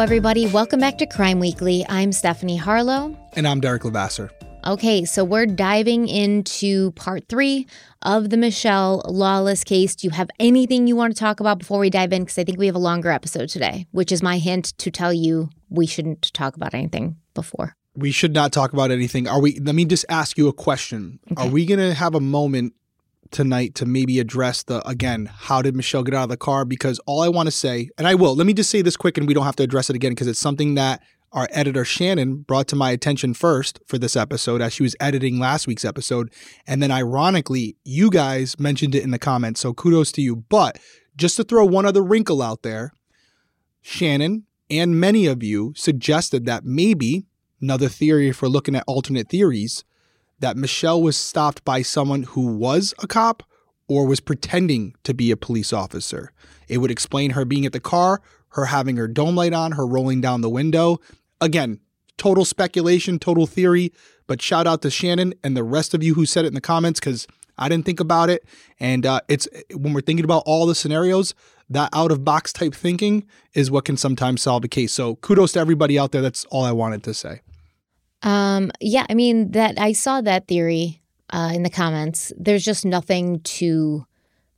Hello, everybody. Welcome back to Crime Weekly. I'm Stephanie Harlow. And I'm Derek Levasseur. Okay, so we're diving into part three of the Mischelle Lawless case. Do you have anything you want to talk about before we dive in? Because I think we have a longer episode today, which is my hint to tell you we shouldn't talk about anything before. We should not talk about anything. Are we? Let me just ask you a question. Okay. Are we going to have a moment tonight to maybe address the again how did mischelle get out of the car because all i want to say and i will let me just say this quick and we don't have to address it again because it's something that our editor Shannon brought to my attention first for this episode as she was editing last week's episode. And then ironically, you guys mentioned it in the comments. So kudos to you. But just to throw one other wrinkle out there, Shannon and many of you suggested that maybe another theory for looking at alternate theories that Mischelle was stopped by someone who was a cop or was pretending to be a police officer. It would explain her being at the car, her having her dome light on, her rolling down the window, again, total speculation, total theory, but shout out to Shannon and the rest of you who said it in the comments because I didn't think about it. And uh, it's when we're thinking about all the scenarios, that out of box type thinking is what can sometimes solve a case. So kudos to everybody out there. That's all I wanted to say. Um, yeah, I mean that I saw that theory uh, in the comments. There's just nothing to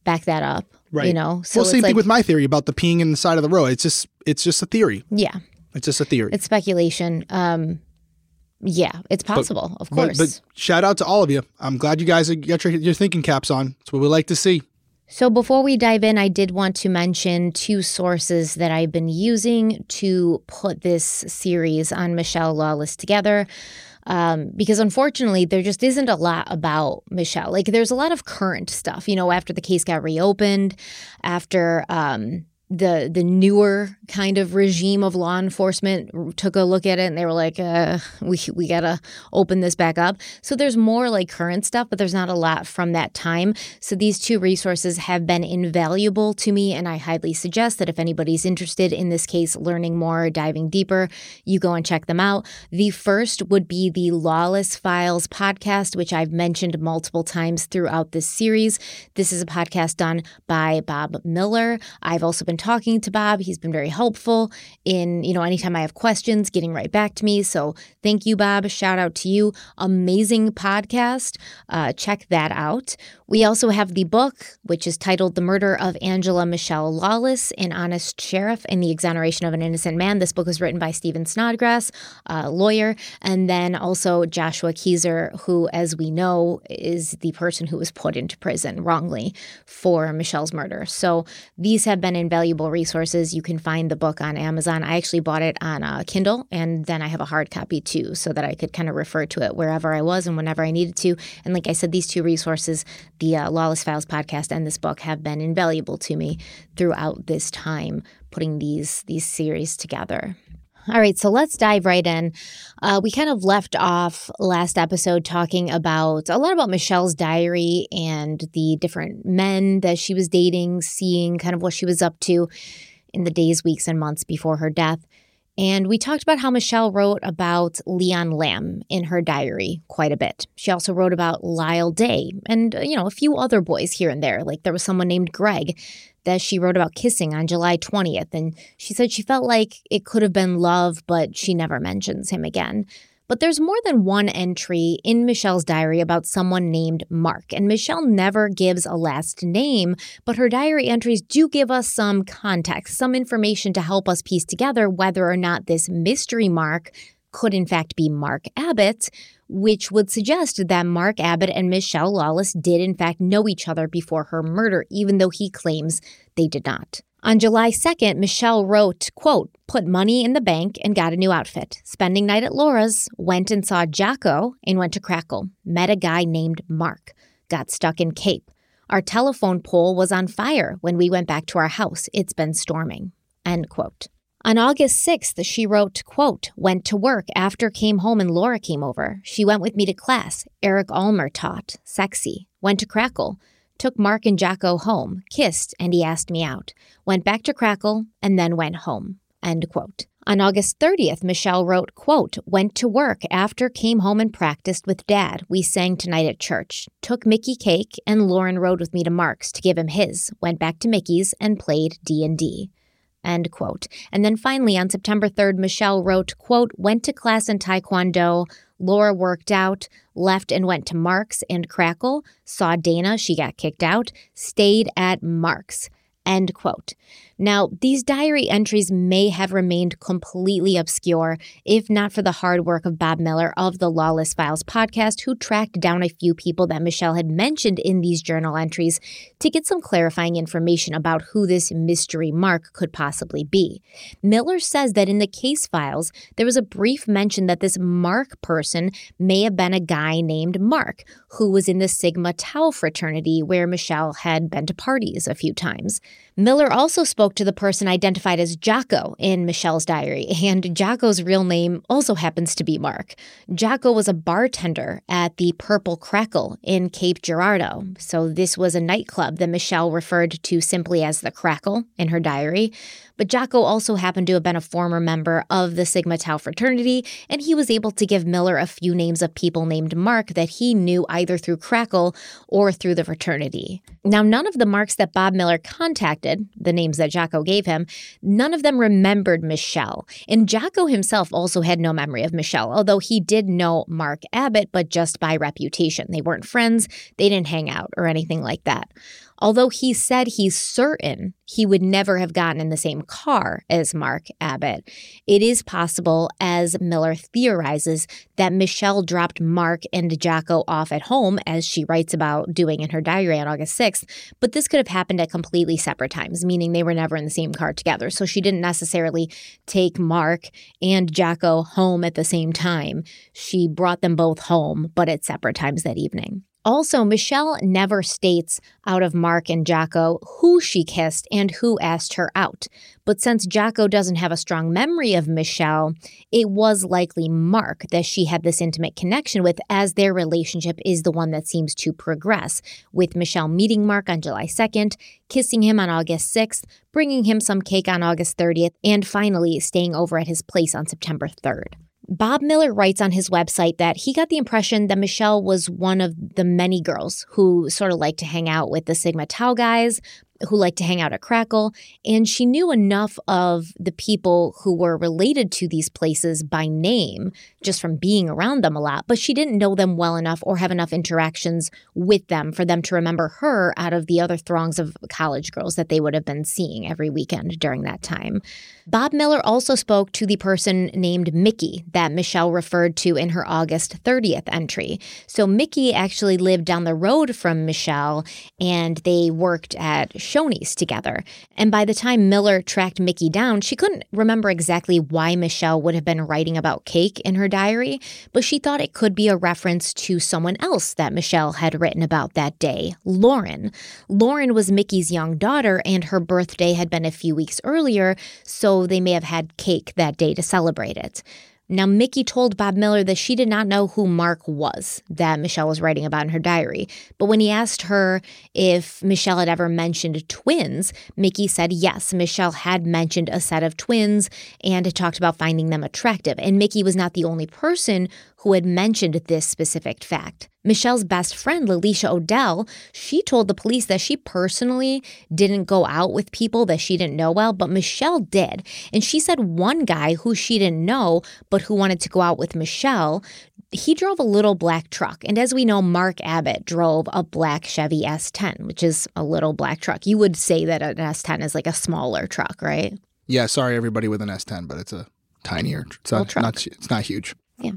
back that up. Right. You know. So well, same like, thing with my theory about the peeing in the side of the road. It's just it's just a theory. Yeah. It's just a theory. It's speculation. Um, yeah, it's possible, but, of course. But, but, shout out to all of you. I'm glad you guys got your, your thinking caps on. It's what we like to see. So, before we dive in, I did want to mention two sources that I've been using to put this series on Mischelle Lawless together. Um, because unfortunately, there just isn't a lot about Mischelle. Like, there's a lot of current stuff, you know, after the case got reopened, after um, the the newer kind of regime of law enforcement took a look at it and they were like uh, we we got to open this back up. So there's more like current stuff but there's not a lot from that time. So these two resources have been invaluable to me and I highly suggest that if anybody's interested in this case learning more diving deeper you go and check them out. The first would be the Lawless Files podcast which I've mentioned multiple times throughout this series. This is a podcast done by Bob Miller. I've also been talking to Bob. He's been very helpful in, you know, anytime I have questions, getting right back to me. So thank you, Bob. Shout out to you. Amazing podcast. Uh, check that out. We also have the book, which is titled The Murder of Angela Mischelle Lawless, An Honest Sheriff and the Exoneration of an Innocent Man. This book was written by Stephen Snodgrass, a lawyer, and then also Joshua Kezer, who, as we know, is the person who was put into prison wrongly for Mischelle's murder. So these have been invaluable resources. You can find the book on Amazon. I actually bought it on uh, Kindle, and then I have a hard copy too, so that I could kind of refer to it wherever I was and whenever I needed to. And like I said, these two resources, the uh, Lawless Files podcast and this book have been invaluable to me throughout this time putting these these series together. All right, so let's dive right in. Uh, we kind of left off last episode talking about a lot about Mischelle's diary and the different men that she was dating, seeing kind of what she was up to in the days, weeks, and months before her death. And we talked about how Mischelle wrote about Leon Lamb in her diary quite a bit. She also wrote about Lyle Day and, you know, a few other boys here and there. Like there was someone named Greg that she wrote about kissing on July 20th. And she said she felt like it could have been love, but she never mentions him again. But there's more than one entry in Mischelle's diary about someone named Mark. And Mischelle never gives a last name, but her diary entries do give us some context, some information to help us piece together whether or not this mystery Mark could in fact be Mark Abbott, which would suggest that Mark Abbott and Mischelle Lawless did in fact know each other before her murder, even though he claims they did not. On July 2nd, Mischelle wrote, quote, put money in the bank and got a new outfit. Spending night at Laura's, went and saw Jocko and went to Crackle. Met a guy named Mark. Got stuck in Cape. Our telephone pole was on fire when we went back to our house. It's been storming. End quote. On August 6th, she wrote, quote, went to work after came home and Laura came over. She went with me to class. Eric Almer taught. Sexy. Went to Crackle. Took Mark and Jocko home. Kissed and he asked me out. Went back to Crackle and then went home. End quote. On August 30th, Mischelle wrote, quote, went to work after came home and practiced with dad. We sang tonight at church. Took Mickey cake and Lauren rode with me to Mark's to give him his. Went back to Mickey's and played D&D. End quote. And then finally, on September 3rd, Mischelle wrote, quote, went to class in Taekwondo. Laura worked out, left and went to Mark's and Crackle, saw Dana, she got kicked out, stayed at Mark's. End quote. Now, these diary entries may have remained completely obscure if not for the hard work of Bob Miller of the Lawless Files podcast, who tracked down a few people that Mischelle had mentioned in these journal entries to get some clarifying information about who this mystery Mark could possibly be. Miller says that in the case files, there was a brief mention that this Mark person may have been a guy named Mark, who was in the Sigma Tau fraternity where Michelle had been to parties a few times. Miller also spoke to the person identified as Jocko in Mischelle's diary, and Jocko's real name also happens to be Mark. Jocko was a bartender at the Purple Crackle in Cape Girardeau, so this was a nightclub that Mischelle referred to simply as the Crackle in her diary. But Jocko also happened to have been a former member of the Sigma Tau fraternity, and he was able to give Miller a few names of people named Mark that he knew either through Crackle or through the fraternity. Now, none of the marks that Bob Miller contacted, the names that Jocko gave him, none of them remembered Mischelle. And Jocko himself also had no memory of Mischelle, although he did know Mark Abbott, but just by reputation. They weren't friends, they didn't hang out or anything like that. Although he said he's certain he would never have gotten in the same car as Mark Abbott, it is possible, as Miller theorizes, that Mischelle dropped Mark and Jocko off at home, as she writes about doing in her diary on August 6th. But this could have happened at completely separate times, meaning they were never in the same car together. So she didn't necessarily take Mark and Jocko home at the same time. She brought them both home, but at separate times that evening. Also, Mischelle never states out of Mark and Jocko who she kissed and who asked her out. But since Jocko doesn't have a strong memory of Mischelle, it was likely Mark that she had this intimate connection with, as their relationship is the one that seems to progress, with Mischelle meeting Mark on July 2nd, kissing him on August 6th, bringing him some cake on August 30th, and finally staying over at his place on September 3rd. Bob Miller writes on his website that he got the impression that Mischelle was one of the many girls who sort of like to hang out with the Sigma Tau guys, who liked to hang out at Crackle, and she knew enough of the people who were related to these places by name just from being around them a lot, but she didn't know them well enough or have enough interactions with them for them to remember her out of the other throngs of college girls that they would have been seeing every weekend during that time. Bob Miller also spoke to the person named Mickey that Mischelle referred to in her August 30th entry. So Mickey actually lived down the road from Mischelle and they worked at Shoney's together. And by the time Miller tracked Mickey down, she couldn't remember exactly why Mischelle would have been writing about cake in her diary, but she thought it could be a reference to someone else that Mischelle had written about that day, Lauren. Lauren was Mickey's young daughter, and her birthday had been a few weeks earlier, so they may have had cake that day to celebrate it. Now, Mickey told Bob Miller that she did not know who Mark was that Mischelle was writing about in her diary. But when he asked her if Mischelle had ever mentioned twins, Mickey said yes, Mischelle had mentioned a set of twins and had talked about finding them attractive. And Mickey was not the only person who had mentioned this specific fact. Mischelle's best friend, Lalisha Odell, she told the police that she personally didn't go out with people that she didn't know well, but Mischelle did. And she said one guy who she didn't know, but who wanted to go out with Mischelle, he drove a little black truck. And as we know, Mark Abbott drove a black Chevy S10, which is a little black truck. You would say that an S10 is like a smaller truck, right? Yeah, sorry everybody with an S10, but it's a tinier. It's not, truck. not it's not huge. Yeah.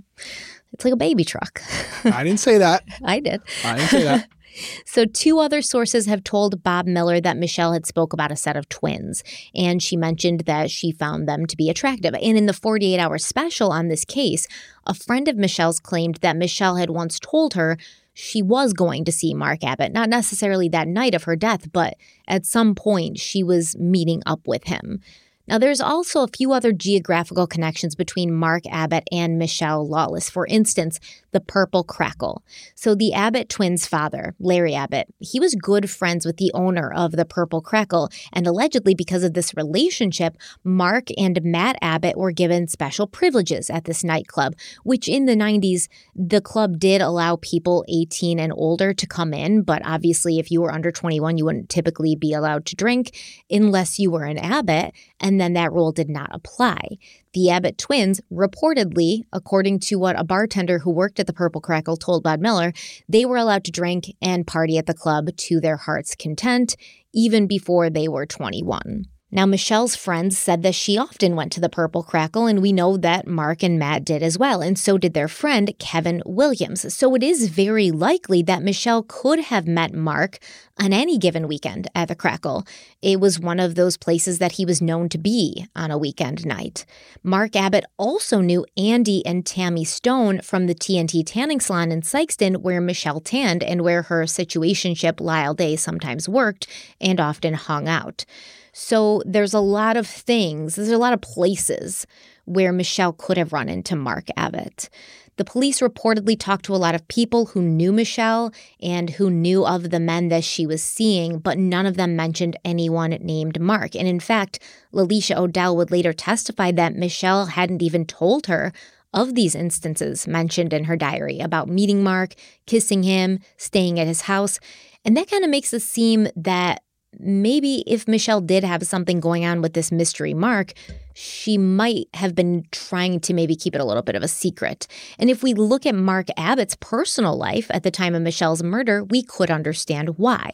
It's like a baby truck. I didn't say that. I did. I didn't say that. So, two other sources have told Bob Miller that Mischelle had spoke about a set of twins, and she mentioned that she found them to be attractive. And in the 48 hour special on this case, a friend of Mischelle's claimed that Mischelle had once told her she was going to see Mark Abbott, not necessarily that night of her death, but at some point she was meeting up with him. Now, there's also a few other geographical connections between Mark Abbott and Mischelle Lawless. For instance, the Purple Crackle. So, the Abbott twins' father, Larry Abbott, he was good friends with the owner of the Purple Crackle. And allegedly, because of this relationship, Mark and Matt Abbott were given special privileges at this nightclub, which in the 90s, the club did allow people 18 and older to come in. But obviously, if you were under 21, you wouldn't typically be allowed to drink unless you were an Abbott. And then that rule did not apply. The Abbott twins, reportedly, according to what a bartender who worked at the Purple Crackle told Bob Miller, they were allowed to drink and party at the club to their heart's content, even before they were 21. Now, Mischelle's friends said that she often went to the Purple Crackle, and we know that Mark and Matt did as well, and so did their friend Kevin Williams. So it is very likely that Mischelle could have met Mark on any given weekend at the Crackle. It was one of those places that he was known to be on a weekend night. Mark Abbott also knew Andy and Tammy Stone from the TNT tanning salon in Sikeston, where Mischelle tanned and where her situationship Lyle Day sometimes worked and often hung out. So there's a lot of things, there's a lot of places where Mischelle could have run into Mark Abbott. The police reportedly talked to a lot of people who knew Mischelle and who knew of the men that she was seeing, but none of them mentioned anyone named Mark. And in fact, Lalisha O'Dell would later testify that Mischelle hadn't even told her of these instances mentioned in her diary about meeting Mark, kissing him, staying at his house. And that kind of makes it seem that maybe if Mischelle did have something going on with this mystery mark, she might have been trying to maybe keep it a little bit of a secret. And if we look at Mark Abbott's personal life at the time of Mischelle's murder, we could understand why.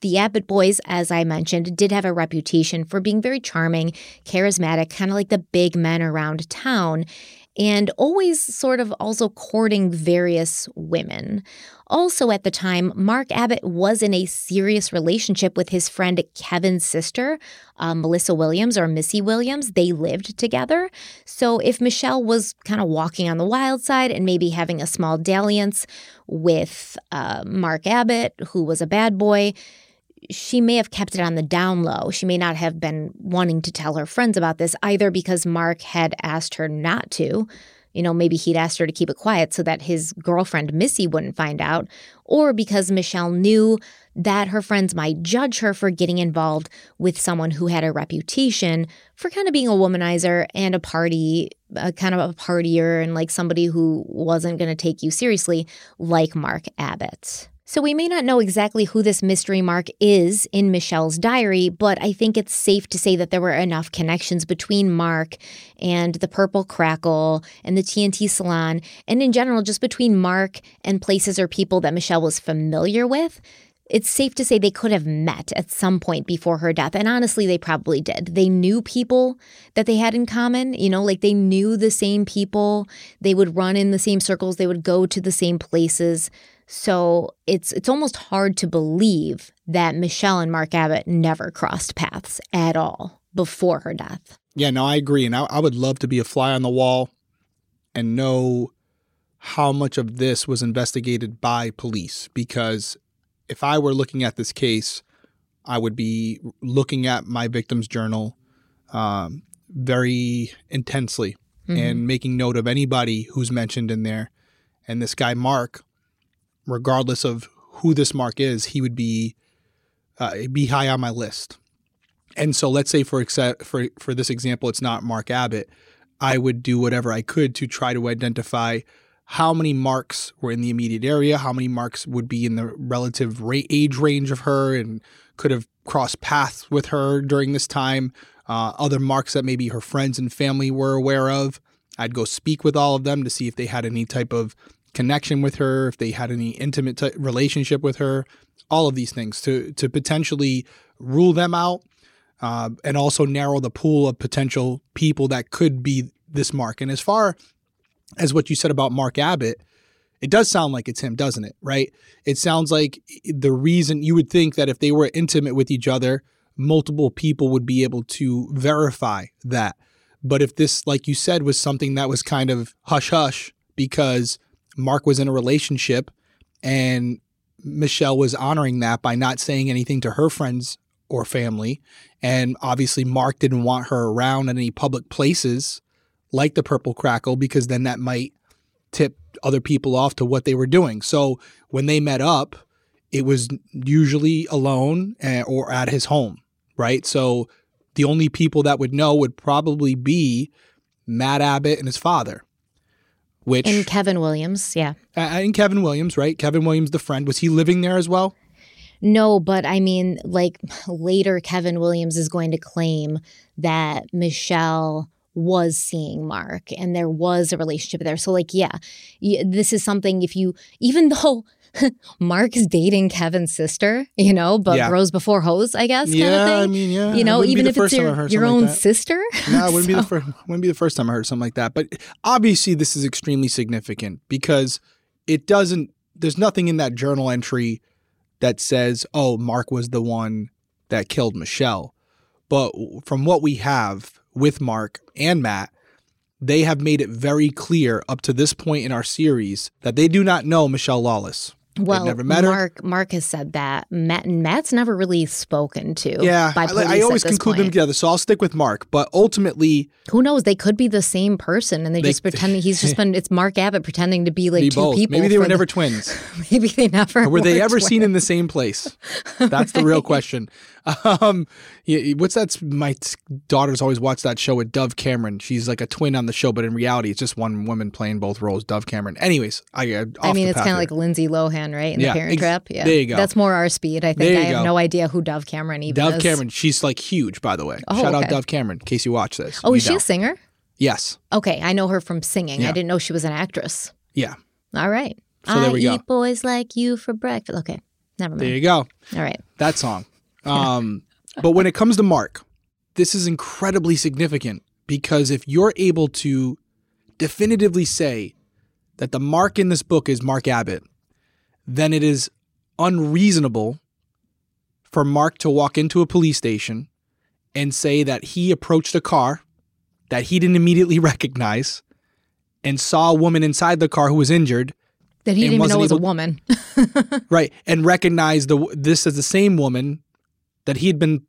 The Abbott boys, as I mentioned, did have a reputation for being very charming, charismatic, kind of like the big men around town and always sort of also courting various women. Also, at the time, Mark Abbott was in a serious relationship with his friend Kevin's sister, uh, Melissa Williams or Missy Williams. They lived together. So, if Mischelle was kind of walking on the wild side and maybe having a small dalliance with uh, Mark Abbott, who was a bad boy, she may have kept it on the down low. She may not have been wanting to tell her friends about this either because Mark had asked her not to. You know, maybe he'd asked her to keep it quiet so that his girlfriend Missy wouldn't find out, or because Mischelle knew that her friends might judge her for getting involved with someone who had a reputation for kind of being a womanizer and a party, a kind of a partier, and like somebody who wasn't going to take you seriously, like Mark Abbott. So we may not know exactly who this mystery mark is in Mischelle's diary, but I think it's safe to say that there were enough connections between Mark and the Purple Crackle and the TNT Salon, and in general, just between Mark and places or people that Mischelle was familiar with. It's safe to say they could have met at some point before her death. And honestly, they probably did. They knew people that they had in common, you know, like they knew the same people. They would run in the same circles, they would go to the same places. So it's it's almost hard to believe that Mischelle and Mark Abbott never crossed paths at all before her death. Yeah, no, I agree. And I, I would love to be a fly on the wall and know how much of this was investigated by police because if I were looking at this case, I would be looking at my victim's journal um, very intensely mm-hmm. and making note of anybody who's mentioned in there. And this guy, Mark, regardless of who this mark is, he would be uh, be high on my list. And so, let's say for for for this example, it's not Mark Abbott. I would do whatever I could to try to identify how many marks were in the immediate area, how many marks would be in the relative age range of her, and could have crossed paths with her during this time. Uh, other marks that maybe her friends and family were aware of. I'd go speak with all of them to see if they had any type of connection with her, if they had any intimate t- relationship with her, all of these things to to potentially rule them out uh, and also narrow the pool of potential people that could be this mark. And as far as what you said about Mark Abbott, It does sound like it's him, doesn't it? Right? It sounds like the reason you would think that if they were intimate with each other, multiple people would be able to verify that. But if this, like you said, was something that was kind of hush hush because Mark was in a relationship and Mischelle was honoring that by not saying anything to her friends or family. And obviously, Mark didn't want her around in any public places like the Purple Crackle because then that might tip other people off to what they were doing. So when they met up, it was usually alone eh, or at his home, right? So the only people that would know would probably be Matt Abbott and his father. Which And Kevin Williams, yeah. uh, and Kevin Williams, right? Kevin Williams, the friend, was he living there as well? No, but I mean, like later, Kevin Williams is going to claim that Mischelle was seeing Mark and there was a relationship there. So, like, yeah, this is something if you, even though Mark is dating Kevin's sister, you know, but Yeah. bros before hose, I guess, kind yeah, of thing. I mean, yeah. you know, even if it's your, your own like sister. No, it wouldn't be the So- first. Wouldn't be the first time I heard something like that. But obviously, this is extremely significant because it doesn't. There's nothing in that journal entry that says, "Oh, Mark was the one that killed Mischelle." But from what we have with Mark and Matt, they have made it very clear up to this point in our series that they do not know Mischelle Lawless. Well, never met her. Mark Mark has said that Matt Matt's never really spoken to. Yeah, by I, police I always at this conclude them together, so I'll stick with Mark. But ultimately, Who knows? They could be the same person, and they, They- just pretending. He's just been. It's Mark Abbott pretending to be like be two both. people. Maybe they were the- never twins. maybe they never. Were were they ever seen in the same place? That's the real question. Um, yeah, what's that? My daughters always watched that show with Dove Cameron. She's like a twin on the show, but in reality, it's just one woman playing both roles. Dove Cameron. Anyways, I. Uh, I mean, it's kind of like Lindsay Lohan, right? In Yeah, the Parent ex- Trap. Yeah, there you go. That's more our speed. I think. I have go. no idea who Dove Cameron even is. Dove is. Cameron. She's like huge, by the way. Oh, Shout out. Dove Cameron in case you watch this. Oh, You is she a don't. singer? Yes. Okay, I know her from singing. Yeah. I didn't know she was an actress. Yeah. All right. So there I we go. eat boys like you for breakfast. Okay, never mind. There you go. All right. that song. Um, but when it comes to Mark, this is incredibly significant because if you're able to definitively say that the Mark in this book is Mark Abbott, then it is unreasonable for Mark to walk into a police station and say that he approached a car that he didn't immediately recognize and saw a woman inside the car who was injured That he didn't even know was a woman. right and recognize the this as the same woman that he had been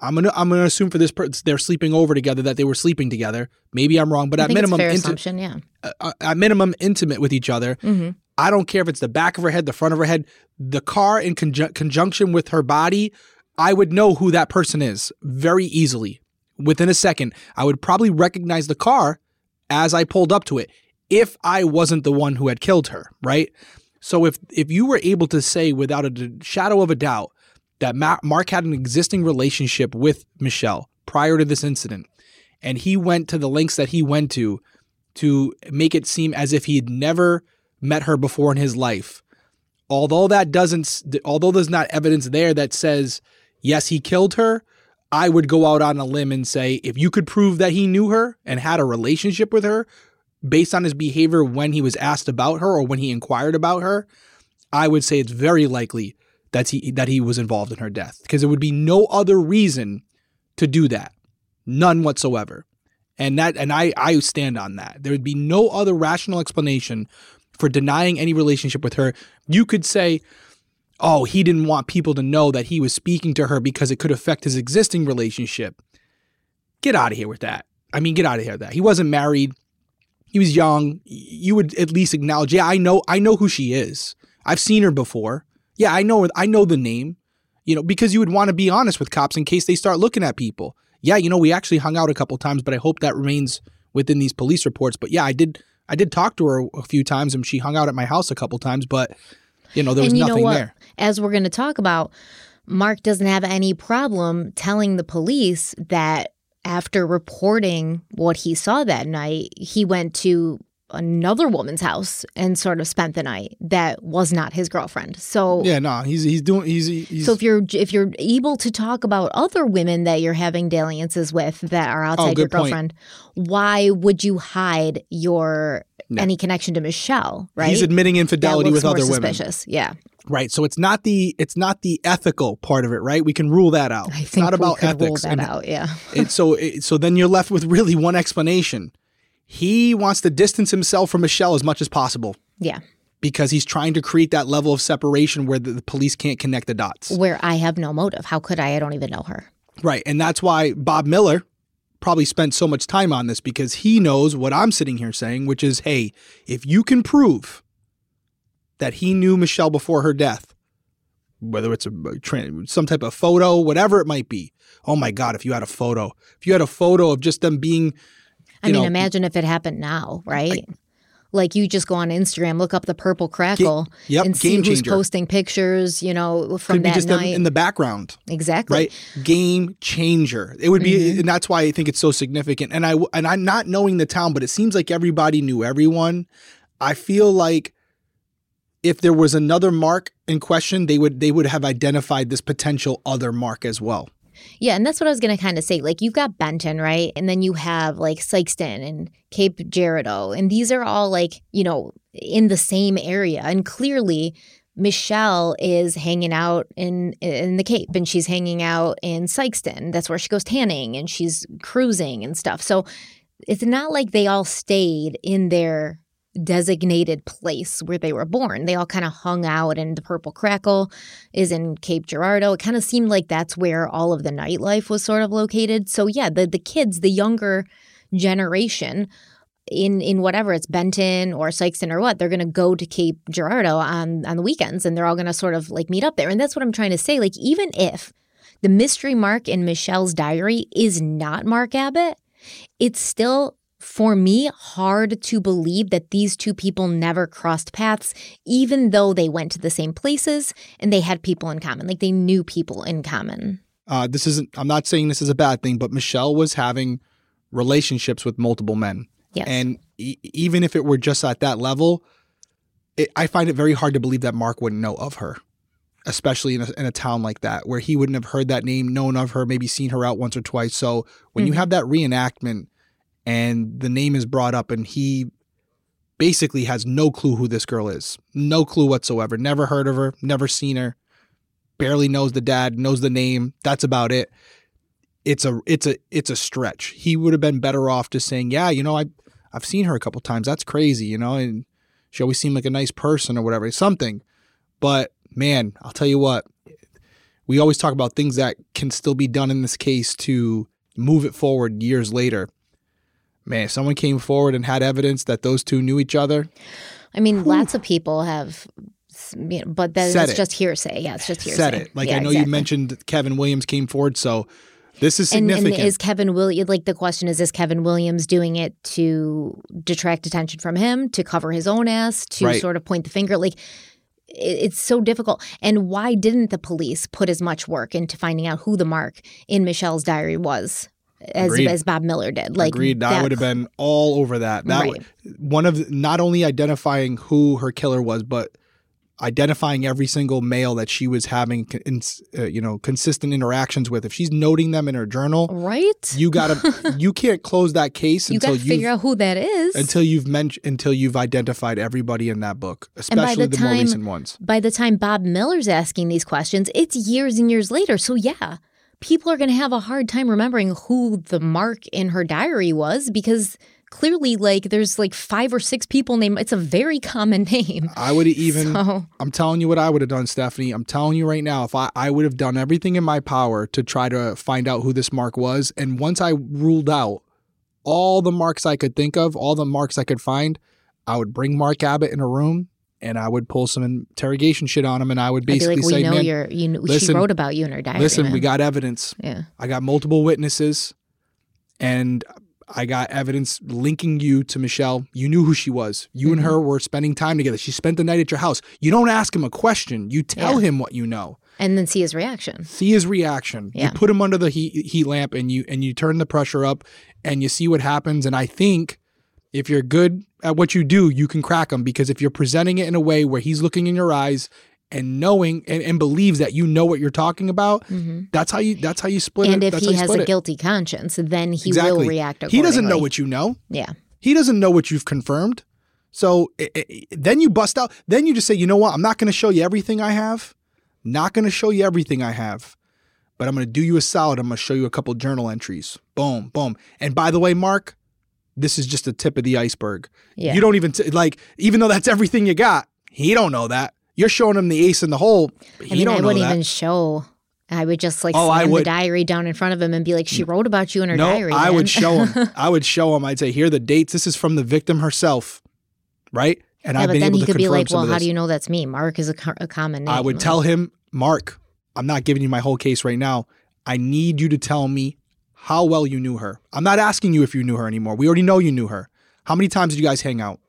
i'm gonna i'm gonna assume for this per- they're sleeping over together that they were sleeping together maybe i'm wrong but I at minimum fair inti- assumption. Yeah. uh, at minimum intimate with each other hmm i don't care if it's the back of her head the front of her head the car in conju- conjunction with her body i would know who that person is very easily within a second i would probably recognize the car as i pulled up to it if i wasn't the one who had killed her right so if if you were able to say without a d- shadow of a doubt that Ma- Mark had an existing relationship with Mischelle prior to this incident, and he went to the lengths that he went to to make it seem as if he had never met her before in his life, although that doesn't, although there's not evidence there that says yes he killed her. I would go out on a limb and say if you could prove that he knew her and had a relationship with her, based on his behavior when he was asked about her or when he inquired about her, I would say it's very likely that he that he was involved in her death because there would be no other reason to do that, none whatsoever. And that and I I stand on that. There would be no other rational explanation for denying any relationship with her. You could say, "Oh, he didn't want people to know that he was speaking to her because it could affect his existing relationship." Get out of here with that. I mean, get out of here with that. He wasn't married he was young you would at least acknowledge yeah i know i know who she is i've seen her before yeah i know i know the name you know because you would want to be honest with cops in case they start looking at people. Yeah you know we actually hung out a couple times but i hope that remains within these police reports. But yeah i did i did talk to her a few times and she hung out at my house a couple times but you know there was nothing there. As we're going to talk about, Mark doesn't have any problem telling the police that after reporting what he saw that night, he went to another woman's house and sort of spent the night that was not his girlfriend. So yeah no he's he's doing he's he's So if you're if you're able to talk about other women that you're having dalliances with that are oh, outside your Oh, point. girlfriend, why would you hide your No. any connection to Mischelle, right? He's admitting infidelity with other women. suspicious. Yeah, Right. So it's not the it's not the ethical part of it, right? We can rule that out. I it's think not about we could rule that And out. Yeah, it, so it, so then you're left with really one explanation. He wants to distance himself from Mischelle as much as possible yeah. because he's trying to create that level of separation where the, the police can't connect the dots. Where I have no motive. How could I? I don't even know her. Right. And that's why Bob Miller probably spent so much time on this because he knows what I'm sitting here saying, which is hey, if you can prove that he knew Mischelle before her death, whether it's a some type of photo, whatever it might be. Oh my God, if you had a photo, if you had a photo of just them being, I mean, know, imagine if it happened now, right? like you just go on Instagram, look up the purple crackle, yep, and see who's posting pictures. You know, from could be that just night. in the background. exactly. right game changer it would be Mm-hmm. and that's why i think it's so significant and i and i'm not knowing the town but it seems like everybody knew everyone i feel like if there was another mark in question they would they would have identified this potential other mark as well Yeah, and that's what I was going to kind of say. Like, you've got Benton, right? And then you have like Sikeston and Cape Girardeau. And these are all like, you know, in the same area. And clearly, Mischelle is hanging out in in the Cape and she's hanging out in Sikeston. That's where she goes tanning and she's cruising and stuff. So it's not like they all stayed in their designated place where they were born. They all kind of hung out and the Purple Crackle is in Cape Girardeau. It kind of seemed like that's where all of the nightlife was sort of located. So yeah, the the kids, the younger generation in in whatever it's Benton or Sikeston or what, they're to go to Cape Girardeau on on the weekends and they're all to sort of like meet up there. And that's what I'm trying to say. Like even if the mystery mark in Mischelle's diary is not Mark Abbott, it's still for me hard to believe that these two people never crossed paths even though they went to the same places and they had people in common. Like they knew people in common. Uh, this isn't i'm not saying this is a bad thing but mischelle was having relationships with multiple men. Yes. And e- even if it were just at that level it, i find it very hard to believe that mark wouldn't know of her especially in a, in a town like that where he wouldn't have heard that name known of her maybe seen her out once or twice. So when you Mhm. have that reenactment and the name is brought up and he basically has no clue who this girl is. No clue whatsoever. Never heard of her never seen her barely knows the dad knows the name. That's about it. It's a it's a it's a stretch. He would have been better off just saying yeah you know i i've seen her a couple times. That's crazy you know and she always seemed like a nice person or whatever something. But man i'll tell you what we always talk about things that can still be done in this case to move it forward years later man if someone came forward and had evidence that those two knew each other i mean lots of people have you know, but it's it. just hearsay. Yeah it's just hearsay. said it. Like Yeah, i know exactly. you mentioned kevin williams came forward so this is and, significant. and is Kevin Williams like the question is is Kevin Williams doing it to detract attention from him to cover his own ass to Right. sort of point the finger? Like it- it's so difficult. And why didn't the police put as much work into finding out who the mark in Mischelle's diary was as Agreed. as Bob Miller did like Agreed. That, would have been all over that. That Right. one of the, not only identifying who her killer was, but identifying every single male that she was having, in, uh, you know, consistent interactions with. If she's noting them in her journal, right you gotta, you can't close that case you until you figure out who that is until you've mentioned until you've identified everybody in that book, especially the the, more recent ones. by the time Bob Miller's asking these questions, it's years and years later. So, yeah, people are going to have a hard time remembering who the mark in her diary was because clearly, like, there's like five or six people named. It's a very common name. I would even. So, I'm telling you what I would have done, Stephanie. I'm telling you right now, if I, I would have done everything in my power to try to find out who this mark was. And once I ruled out all the marks I could think of, all the marks I could find, I would bring Mark Abbott in a room and I would pull some interrogation shit on him. And I would basically like, we say, know man, you're, you know, she listen- wrote about you in her diary. listen, we got evidence. yeah. I got multiple witnesses and I got evidence linking you to Michelle. You knew who she was. You and Mm-hmm. her were spending time together. She spent the night at your house. You don't ask him a question. You tell Yeah. him what you know. And then see his reaction. See his reaction. Yeah. You put him under the heat, heat lamp and you and you turn the pressure up and you see what happens and I think if you're good at what you do, you can crack him because if you're presenting it in a way where he's looking in your eyes and knowing and, and believes that you know what you're talking about, mm-hmm. that's how you that's how you split And it. if That's he has a it. guilty conscience, then he exactly. will react He doesn't know what you know. Yeah. He doesn't know what you've confirmed. So i i then you bust out. Then you just say, you know what? I'm not going to show you everything I have. Not going to show you everything I have, but I'm going to do you a solid. I'm going to show you a couple journal entries. Boom, boom. And by the way, Mark, this is just the tip of the iceberg. Yeah. You don't even t- like, even though that's everything you got. He don't know that. You're showing him the ace in the hole. I He mean, don't I know wouldn't that. even show. I would just like Oh, I slam the diary down in front of him and be like, "She mm. wrote about you in her no, diary." I man." would show him. I would show him. I'd say, here are the dates. This is from the victim herself, right? And yeah, I've but then he could be like, "Well, how do you know that's me? Mark is a, co- a common name." I would Like, tell him, Mark, I'm not giving you my whole case right now. I need you to tell me how well you knew her. I'm not asking you if you knew her anymore. We already know you knew her. How many times did you guys hang out?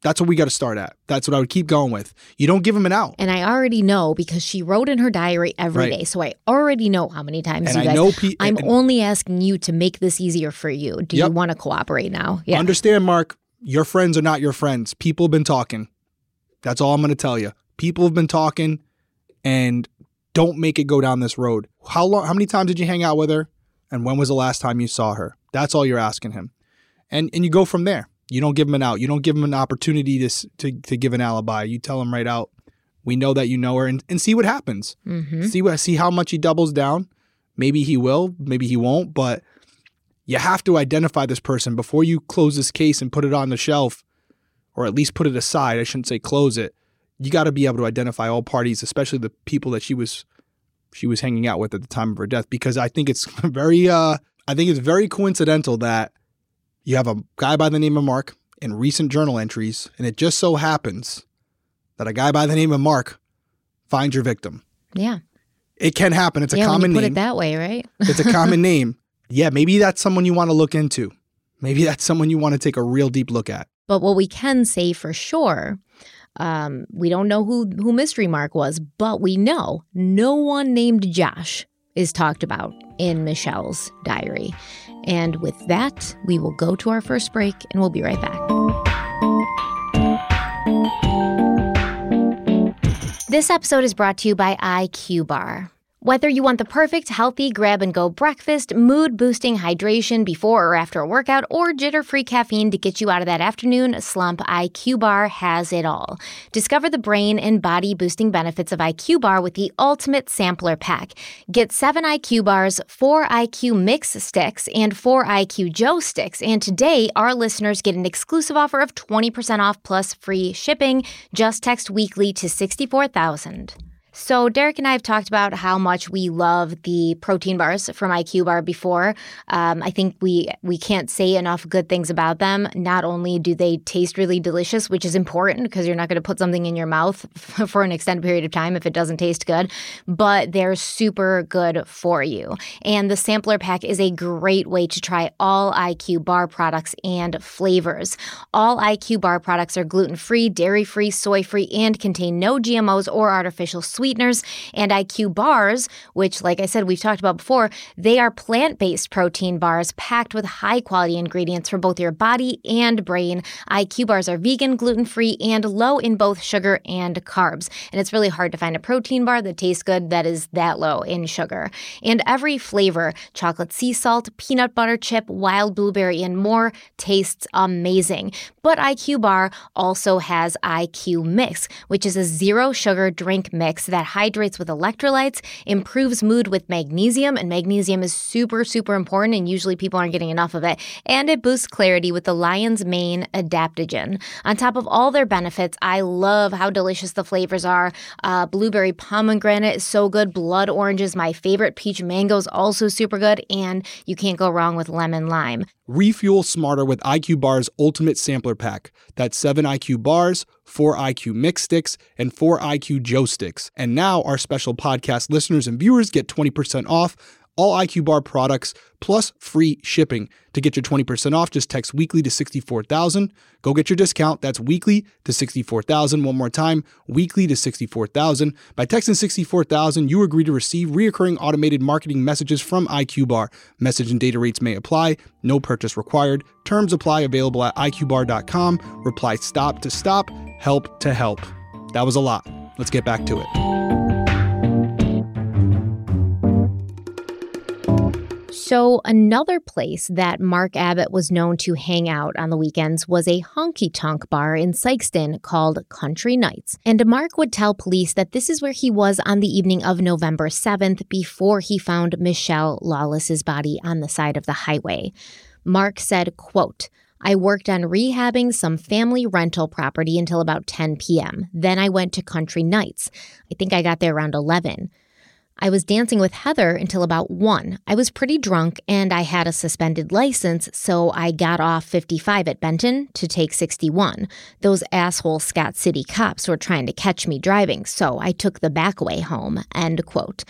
That's what we got to start at. That's what I would keep going with. You don't give him an out. And I already know because she wrote in her diary every day, Right. So I already know how many times And you I guys. know pe- I'm and- only asking you to make this easier for you. Do Yep. you want to cooperate now? Yeah. Understand, Mark, your friends are not your friends. People have been talking. That's all I'm going to tell you. People have been talking and don't make it go down this road. How long how many times did you hang out with her and when was the last time you saw her? That's all you're asking him. And and you go from there. You don't give him an out. You don't give him an opportunity to to, to give an alibi. You tell him right out, we know that you know her and, and see what happens. hmm See what see how much he doubles down. Maybe he will, maybe he won't, but you have to identify this person before you close this case and put it on the shelf or at least put it aside. I shouldn't say close it. You got to be able to identify all parties, especially the people that she was she was hanging out with at the time of her death because I think it's very uh I think it's very coincidental that you have a guy by the name of Mark in recent journal entries and it just so happens that a guy by the name of Mark finds your victim. Yeah. It can happen. It's a yeah. Common you put name. it that way, right? it's a common name. Yeah, maybe that's someone you want to look into. Maybe that's someone you want to take a real deep look at. But what we can say for sure, um, we don't know who who Mystery Mark was, but we know no one named Josh is talked about in Mischelle's diary. And with that, we will go to our first break, and we'll be right back. This episode is brought to you by IQ Bar. Whether you want the perfect healthy grab and go breakfast, mood boosting hydration before or after a workout, or jitter free caffeine to get you out of that afternoon slump, IQ Bar has it all. Discover the brain and body boosting benefits of IQ Bar with the ultimate sampler pack. Get seven IQ bars, four IQ mix sticks, and four IQ Joe sticks. And today, our listeners get an exclusive offer of 20% off plus free shipping. Just text weekly to 64000. So, Derek and I have talked about how much we love the protein bars from IQ Bar before. Um, I think we we can't say enough good things about them. Not only do they taste really delicious, which is important because you're not going to put something in your mouth for an extended period of time if it doesn't taste good, but they're super good for you. And the sampler pack is a great way to try all IQ Bar products and flavors. All IQ Bar products are gluten free, dairy free, soy free, and contain no GMOs or artificial sweeteners. And IQ bars, which, like I said, we've talked about before, they are plant based protein bars packed with high quality ingredients for both your body and brain. IQ bars are vegan, gluten free, and low in both sugar and carbs. And it's really hard to find a protein bar that tastes good that is that low in sugar. And every flavor chocolate sea salt, peanut butter chip, wild blueberry, and more tastes amazing. But IQ Bar also has IQ Mix, which is a zero sugar drink mix that hydrates with electrolytes, improves mood with magnesium, and magnesium is super, super important, and usually people aren't getting enough of it. And it boosts clarity with the Lion's Mane adaptogen. On top of all their benefits, I love how delicious the flavors are. Uh, blueberry pomegranate is so good. Blood orange is my favorite. Peach mango is also super good. And you can't go wrong with lemon lime. Refuel smarter with IQ Bar's Ultimate Sampler Pack. That's 7 IQ bars, 4 IQ mix sticks, and 4 IQ Joe sticks. And now our special podcast listeners and viewers get 20% off all IQ Bar products plus free shipping. To get your 20% off, just text weekly to 64000. Go get your discount. That's weekly to 64000. One more time, weekly to 64000. By texting 64000, you agree to receive reoccurring automated marketing messages from IQ Bar. Message and data rates may apply. No purchase required. Terms apply available at iqbar.com. Reply stop to stop, help to help. That was a lot. Let's get back to it. So, another place that Mark Abbott was known to hang out on the weekends was a honky tonk bar in Sikeston called Country Nights. And Mark would tell police that this is where he was on the evening of November 7th before he found Mischelle Lawless's body on the side of the highway. Mark said, quote, I worked on rehabbing some family rental property until about 10 p.m. Then I went to Country Nights. I think I got there around 11. I was dancing with Heather until about 1. I was pretty drunk and I had a suspended license, so I got off 55 at Benton to take 61. Those asshole Scott City cops were trying to catch me driving, so I took the back way home. End quote.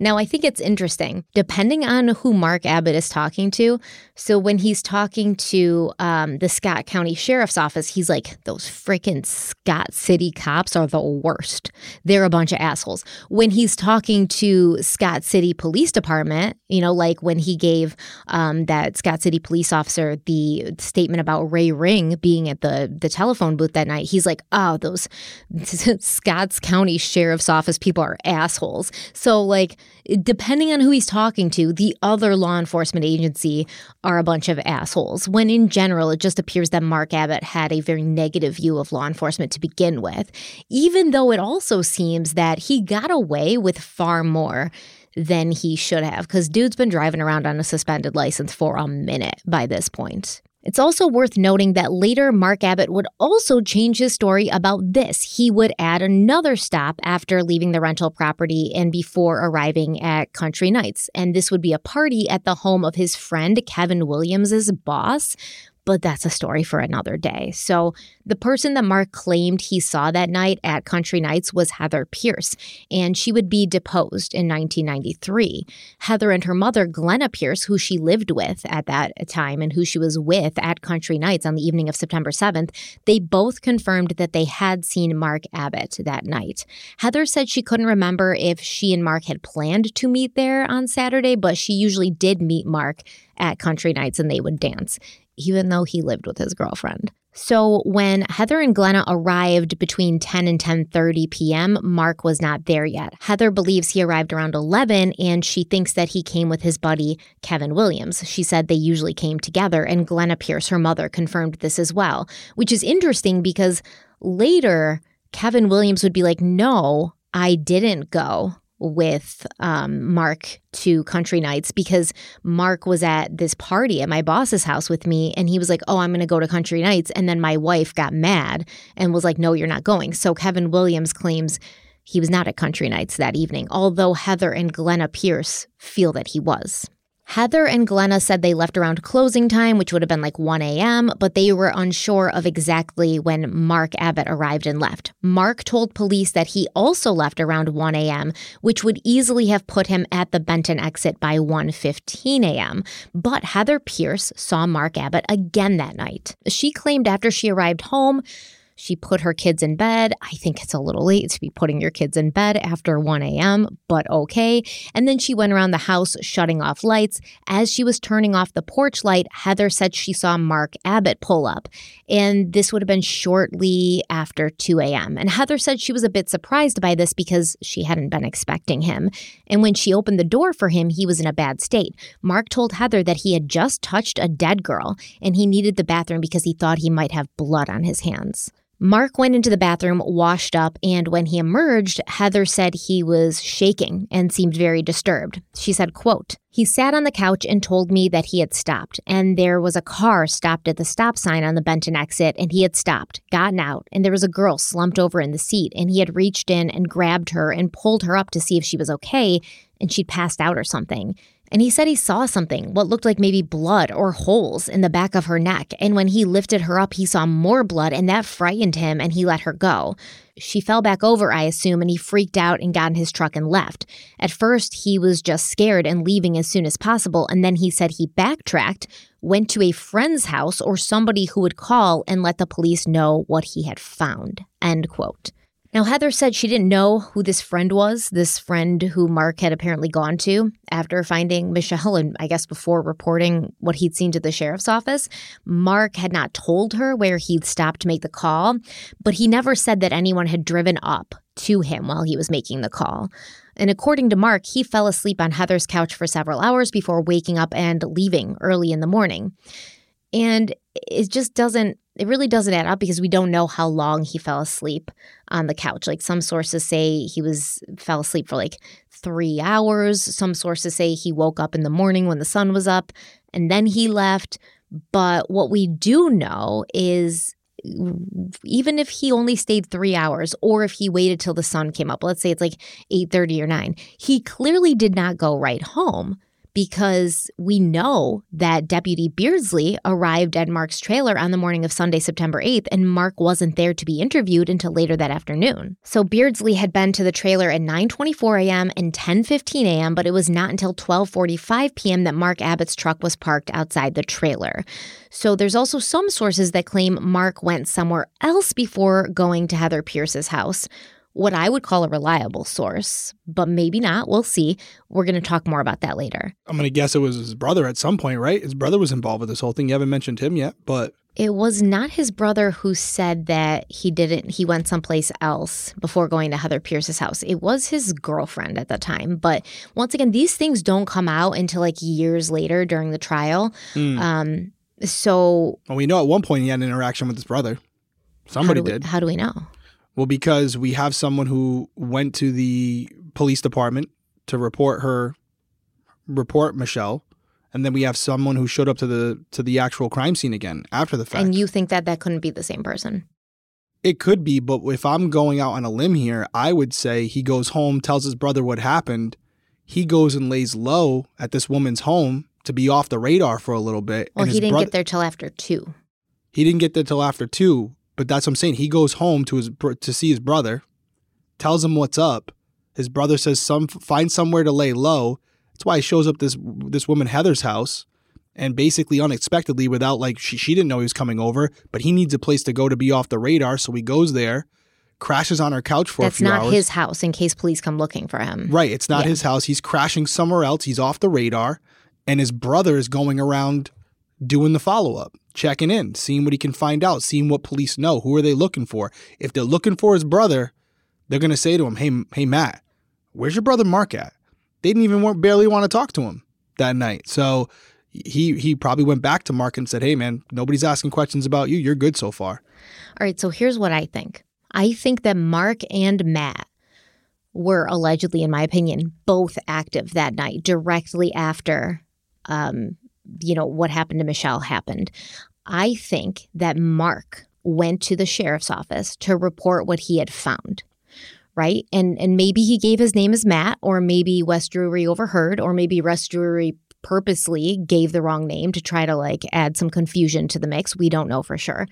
Now, I think it's interesting, depending on who Mark Abbott is talking to. So, when he's talking to um, the Scott County Sheriff's Office, he's like, those freaking Scott City cops are the worst. They're a bunch of assholes. When he's talking to Scott City Police Department, you know, like when he gave um, that Scott City police officer the statement about Ray Ring being at the, the telephone booth that night, he's like, oh, those Scotts County Sheriff's Office people are assholes. So, like, depending on who he's talking to, the other law enforcement agency are a bunch of assholes. When in general, it just appears that Mark Abbott had a very negative view of law enforcement to begin with, even though it also seems that he got away with far more than he should have, because dude's been driving around on a suspended license for a minute by this point. It's also worth noting that later Mark Abbott would also change his story about this. He would add another stop after leaving the rental property and before arriving at Country Nights. And this would be a party at the home of his friend Kevin Williams's boss, but that's a story for another day. So, the person that Mark claimed he saw that night at Country Nights was Heather Pierce, and she would be deposed in 1993. Heather and her mother, Glenna Pierce, who she lived with at that time and who she was with at Country Nights on the evening of September 7th, they both confirmed that they had seen Mark Abbott that night. Heather said she couldn't remember if she and Mark had planned to meet there on Saturday, but she usually did meet Mark at country nights and they would dance even though he lived with his girlfriend. So when Heather and Glenna arrived between 10 and 10:30 p.m., Mark was not there yet. Heather believes he arrived around 11 and she thinks that he came with his buddy Kevin Williams. She said they usually came together and Glenna Pierce, her mother, confirmed this as well, which is interesting because later Kevin Williams would be like, "No, I didn't go with um, Mark to country nights because Mark was at this party at my boss's house with me and he was like, Oh, I'm going to go to country nights. And then my wife got mad and was like, No, you're not going. So Kevin Williams claims he was not at country nights that evening, although Heather and Glenna Pierce feel that he was. Heather and Glenna said they left around closing time, which would have been like 1 a.m., but they were unsure of exactly when Mark Abbott arrived and left. Mark told police that he also left around 1 a.m., which would easily have put him at the Benton exit by 1:15 a.m. But Heather Pierce saw Mark Abbott again that night. She claimed after she arrived home, she put her kids in bed. I think it's a little late to be putting your kids in bed after 1 a.m., but okay. And then she went around the house shutting off lights. As she was turning off the porch light, Heather said she saw Mark Abbott pull up. And this would have been shortly after 2 a.m. And Heather said she was a bit surprised by this because she hadn't been expecting him. And when she opened the door for him, he was in a bad state. Mark told Heather that he had just touched a dead girl and he needed the bathroom because he thought he might have blood on his hands. Mark went into the bathroom, washed up, and when he emerged, Heather said he was shaking and seemed very disturbed. She said, quote, he sat on the couch and told me that he had stopped, and there was a car stopped at the stop sign on the Benton exit, and he had stopped, gotten out, and there was a girl slumped over in the seat, and he had reached in and grabbed her and pulled her up to see if she was okay, and she'd passed out or something. And he said he saw something, what looked like maybe blood or holes in the back of her neck. And when he lifted her up, he saw more blood, and that frightened him, and he let her go. She fell back over, I assume, and he freaked out and got in his truck and left. At first, he was just scared and leaving as soon as possible, and then he said he backtracked, went to a friend's house or somebody who would call and let the police know what he had found. End quote. Now, Heather said she didn't know who this friend was, this friend who Mark had apparently gone to after finding Mischelle, and I guess before reporting what he'd seen to the sheriff's office. Mark had not told her where he'd stopped to make the call, but he never said that anyone had driven up to him while he was making the call. And according to Mark, he fell asleep on Heather's couch for several hours before waking up and leaving early in the morning. And it just doesn't, it really doesn't add up because we don't know how long he fell asleep on the couch. Like some sources say he was fell asleep for like three hours. Some sources say he woke up in the morning when the sun was up and then he left. But what we do know is even if he only stayed three hours or if he waited till the sun came up let's say it's like 8.30 or 9 he clearly did not go right home because we know that Deputy Beardsley arrived at Mark's trailer on the morning of Sunday, September 8th, and Mark wasn't there to be interviewed until later that afternoon. So Beardsley had been to the trailer at 9:24 a.m. and 10:15 a.m., but it was not until 12:45 p.m. that Mark Abbott's truck was parked outside the trailer. So there's also some sources that claim Mark went somewhere else before going to Heather Pierce's house what I would call a reliable source, but maybe not. We'll see. We're going to talk more about that later. I'm going to guess it was his brother at some point, right? His brother was involved with this whole thing. You haven't mentioned him yet, but. It was not his brother who said that he didn't, he went someplace else before going to Heather Pierce's house. It was his girlfriend at the time. But once again, these things don't come out until like years later during the trial. Mm. Um, so. Well, we know at one point he had an interaction with his brother. Somebody how we, did. How do we know? Well, because we have someone who went to the police department to report her, report Mischelle, and then we have someone who showed up to the to the actual crime scene again after the fact. And you think that that couldn't be the same person? It could be, but if I'm going out on a limb here, I would say he goes home, tells his brother what happened. He goes and lays low at this woman's home to be off the radar for a little bit. Well, he didn't get there till after two. He didn't get there till after two, but that's what I'm saying. He goes home to his to see his brother, tells him what's up. His brother says, "Some find somewhere to lay low." That's why he shows up this this woman Heather's house, and basically unexpectedly, without like she she didn't know he was coming over, but he needs a place to go to be off the radar, so he goes there, crashes on her couch for That's a few not his house in case police come looking for him. Right, it's not yeah. his house. He's crashing somewhere else. He's off the radar, and his brother is going around doing the follow up, checking in, seeing what he can find out, seeing what police know. Who are they looking for? If they're looking for his brother, they're to say to him, "Hey, hey, Matt, where's your brother Mark at?" They didn't even barely want to talk to him that night. So he he probably went back to Mark and said, "Hey, man, nobody's asking questions about you. You're good so far." All right. So here's what I think. I think that Mark and Matt were allegedly, in my opinion, both active that night directly after um, you know, what happened to Mischelle happened. I think that Mark went to the sheriff's office to report what he had found. Right. And and maybe he gave his name as Matt, or maybe Wes Drury overheard, or maybe Wes Drury purposely gave the wrong name to try to like add some confusion to the mix. We don't know for sure.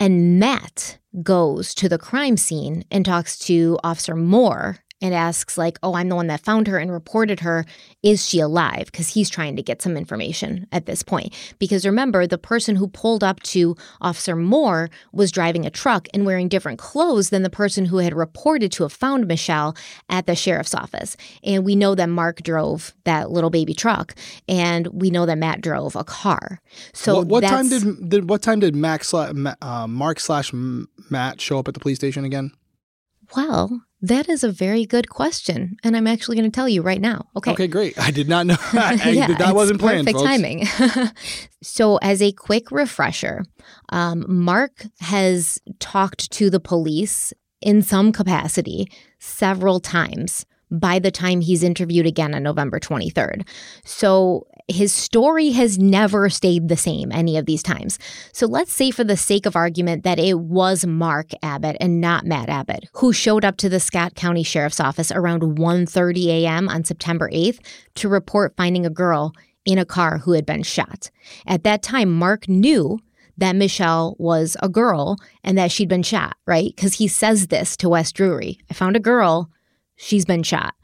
And Matt goes to the crime scene and talks to Officer Moore and asks like oh i'm the one that found her and reported her. Is she alive? Because he's trying to get some information at this point. Because remember the person who pulled up to officer moore was driving a truck and wearing different clothes than the person who had reported to have found mischelle at the sheriff's office. And we know that mark drove that little baby truck and we know that matt drove a car. So what, what time did, did what time did max uh, mark slash matt show up at the police station again? Well that is a very good question, and I'm actually going to tell you right now. Okay. Okay, great. I did not know. I, yeah, that wasn't planned. Perfect folks. timing. so, as a quick refresher, um, Mark has talked to the police in some capacity several times by the time he's interviewed again on November 23rd. So his story has never stayed the same any of these times. So let's say for the sake of argument that it was Mark Abbott and not Matt Abbott who showed up to the Scott County Sheriff's Office around 1:30 a.m. on September 8th to report finding a girl in a car who had been shot. At that time Mark knew that Mischelle was a girl and that she'd been shot, right? Because he says this to Wes Drury. I found a girl, she's been shot.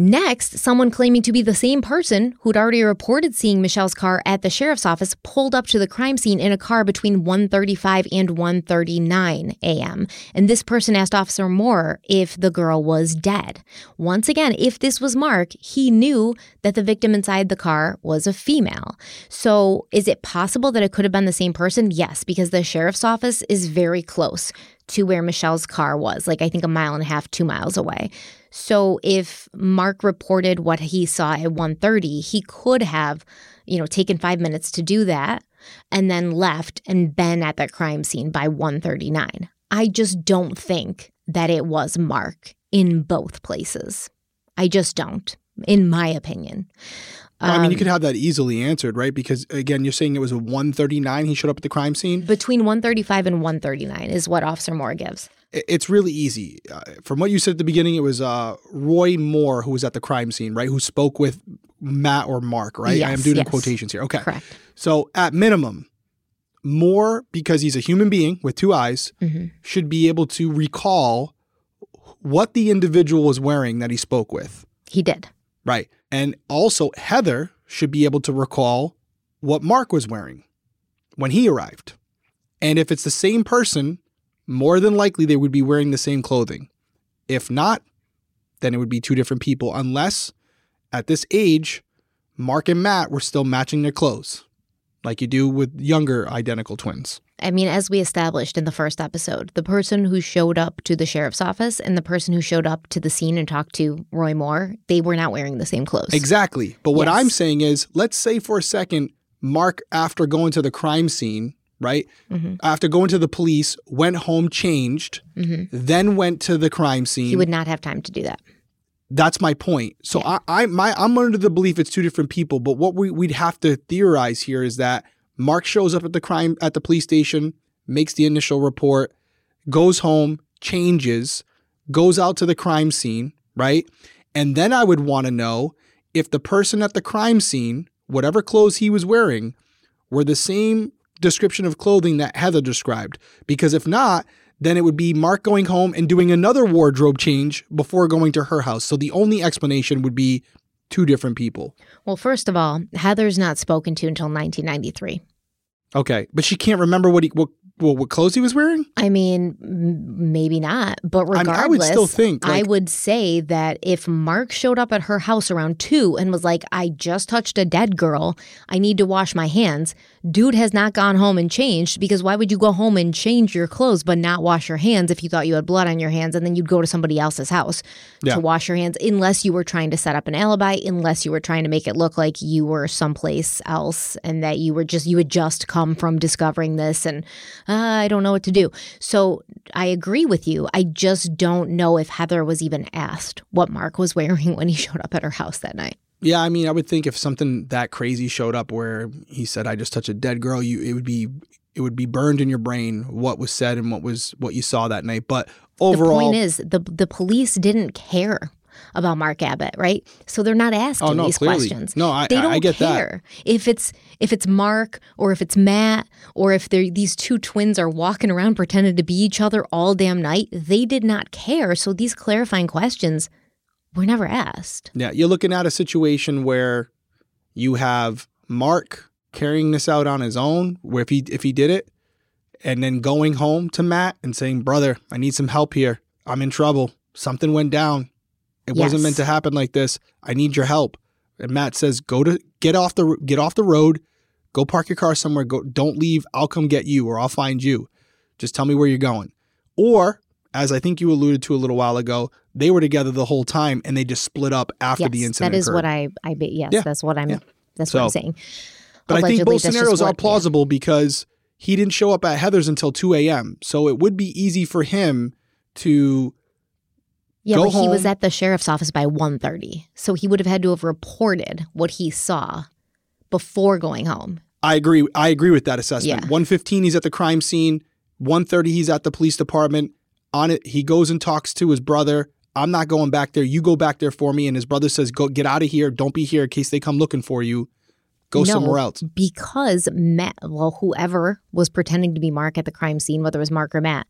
Next, someone claiming to be the same person who'd already reported seeing Mischelle's car at the sheriff's office pulled up to the crime scene in a car between 1:35 and 1:39 a.m. And this person asked Officer Moore if the girl was dead. Once again, if this was Mark, he knew that the victim inside the car was a female. So, is it possible that it could have been the same person? Yes, because the sheriff's office is very close to where Mischelle's car was, like I think a mile and a half, 2 miles away. So if Mark reported what he saw at 1:30, he could have, you know, taken 5 minutes to do that and then left and been at the crime scene by 1:39. I just don't think that it was Mark in both places. I just don't, in my opinion. I mean, you Um, could have that easily answered, right? Because again, you're saying it was a 139 he showed up at the crime scene. between 135 and 139 is what Officer Moore gives. It's really easy. Uh, from what you said at the beginning, it was uh, Roy Moore who was at the crime scene, right? Who spoke with Matt or Mark, right? I am doing yes. quotations here. Okay. Correct. So at minimum, Moore, because he's a human being with two eyes, Mhm. should be able to recall what the individual was wearing that he spoke with. He did. Right. And also, Heather should be able to recall what Mark was wearing when he arrived. And if it's the same person, more than likely they would be wearing the same clothing. If not, then it would be two different people, unless at this age, Mark and Matt were still matching their clothes, like you do with younger identical twins. I mean, as we established in the first episode, the person who showed up to the sheriff's office and the person who showed up to the scene and talked to Roy Moore, they were not wearing the same clothes. Exactly. But what Yes. I'm saying is, let's say for a second, Mark, after going to the crime scene, right? Mhm. After going to the police, went home, changed, Mhm. then went to the crime scene. He would not have time to do that. That's my point. So I, I, my, I'm under the belief it's two different people. But what we, we'd have to theorize here is that Mark shows up at the crime at the police station, makes the initial report, goes home, changes, goes out to the crime scene, right? And then I would want to know if the person at the crime scene, whatever clothes he was wearing, were the same description of clothing that Heather described. Because if not, then it would be Mark going home and doing another wardrobe change before going to her house. So the only explanation would be two different people. Well, first of all, Heather's not spoken to until 1993. Okay, but she can't remember what he what what, what clothes he was wearing. I mean, m- maybe not, but I mean, regardless, I would still think, I would say that if Mark showed up at her house around two and was like, "I just touched a dead girl, I need to wash my hands," dude has not gone home and changed because why would you go home and change your clothes but not wash your hands if you thought you had blood on your hands and then you'd go to somebody else's house Yeah. to wash your hands unless you were trying to set up an alibi, unless you were trying to make it look like you were someplace else and that you were just you had just come from discovering this and uh, I don't know what to do. So I agree with you. I just don't know if Heather was even asked what Mark was wearing when he showed up at her house that night. Yeah, I mean, I would think if something that crazy showed up where he said, "I just touched a dead girl," you it would be it would be burned in your brain what was said and what was what you saw that night. But overall, the point is the the police didn't care about Mark Abbott, right? So they're not oh, asking Oh, no, these clearly. questions. No, I- they don't I get that. care if it's if it's Mark or if it's Matt or if they're these two twins are walking around pretending to be each other all damn night. They did not care. So these clarifying questions were never asked. Yeah, you're looking at a situation where you have Mark carrying this out on his own, where if he if he did it, and then going home to Matt and saying, "Brother, I need some help here. I'm in trouble. Something went down. It wasn't meant to happen like this. I need your help." And Matt says, "Go to get off the get off the road. Go park your car somewhere. Go. Don't leave. I'll come get you, or I'll find you. Just tell me where you're going." Or as I think you alluded to a little while ago, they were together the whole time and they just split up after yes, the incident. that is occurred. what I I be yes, Yeah, that's what I'm yeah. that's what I'm saying. But I think Allegedly, both scenarios are what- yeah. plausible because he didn't show up at Heather's until 2 a.m. So it would be easy for him to. Yeah, Go but he was at the sheriff's office by 1.30. So he would have had to have reported what he saw before going home. I agree. I agree with that assessment. Yeah. 115, he's at the crime scene. 130, he's at the police department. On it, he goes and talks to his brother. I'm not going back there. You go back there for me. And his brother says, "Go get out of here. Don't be here in case they come looking for you. Go No, somewhere else." Because Matt, well, whoever was pretending to be Mark at the crime scene, whether it was Mark or Matt,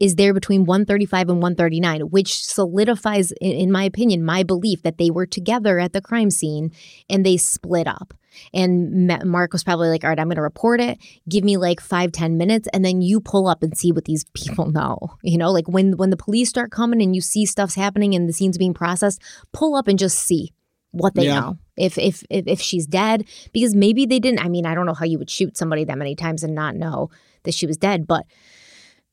is there between 135 and 139, which solidifies, in my opinion, my belief that they were together at the crime scene and they split up. And Mark was probably like, all right, I'm going to report it. Give me like five, ten minutes. And then you pull up and see what these people know. You know, like when, when the police start coming and you see stuff's happening and the scene's being processed, pull up and just see what they yeah. know. If, if if if she's dead, because maybe they didn't. I mean, I don't know how you would shoot somebody that many times and not know that she was dead, but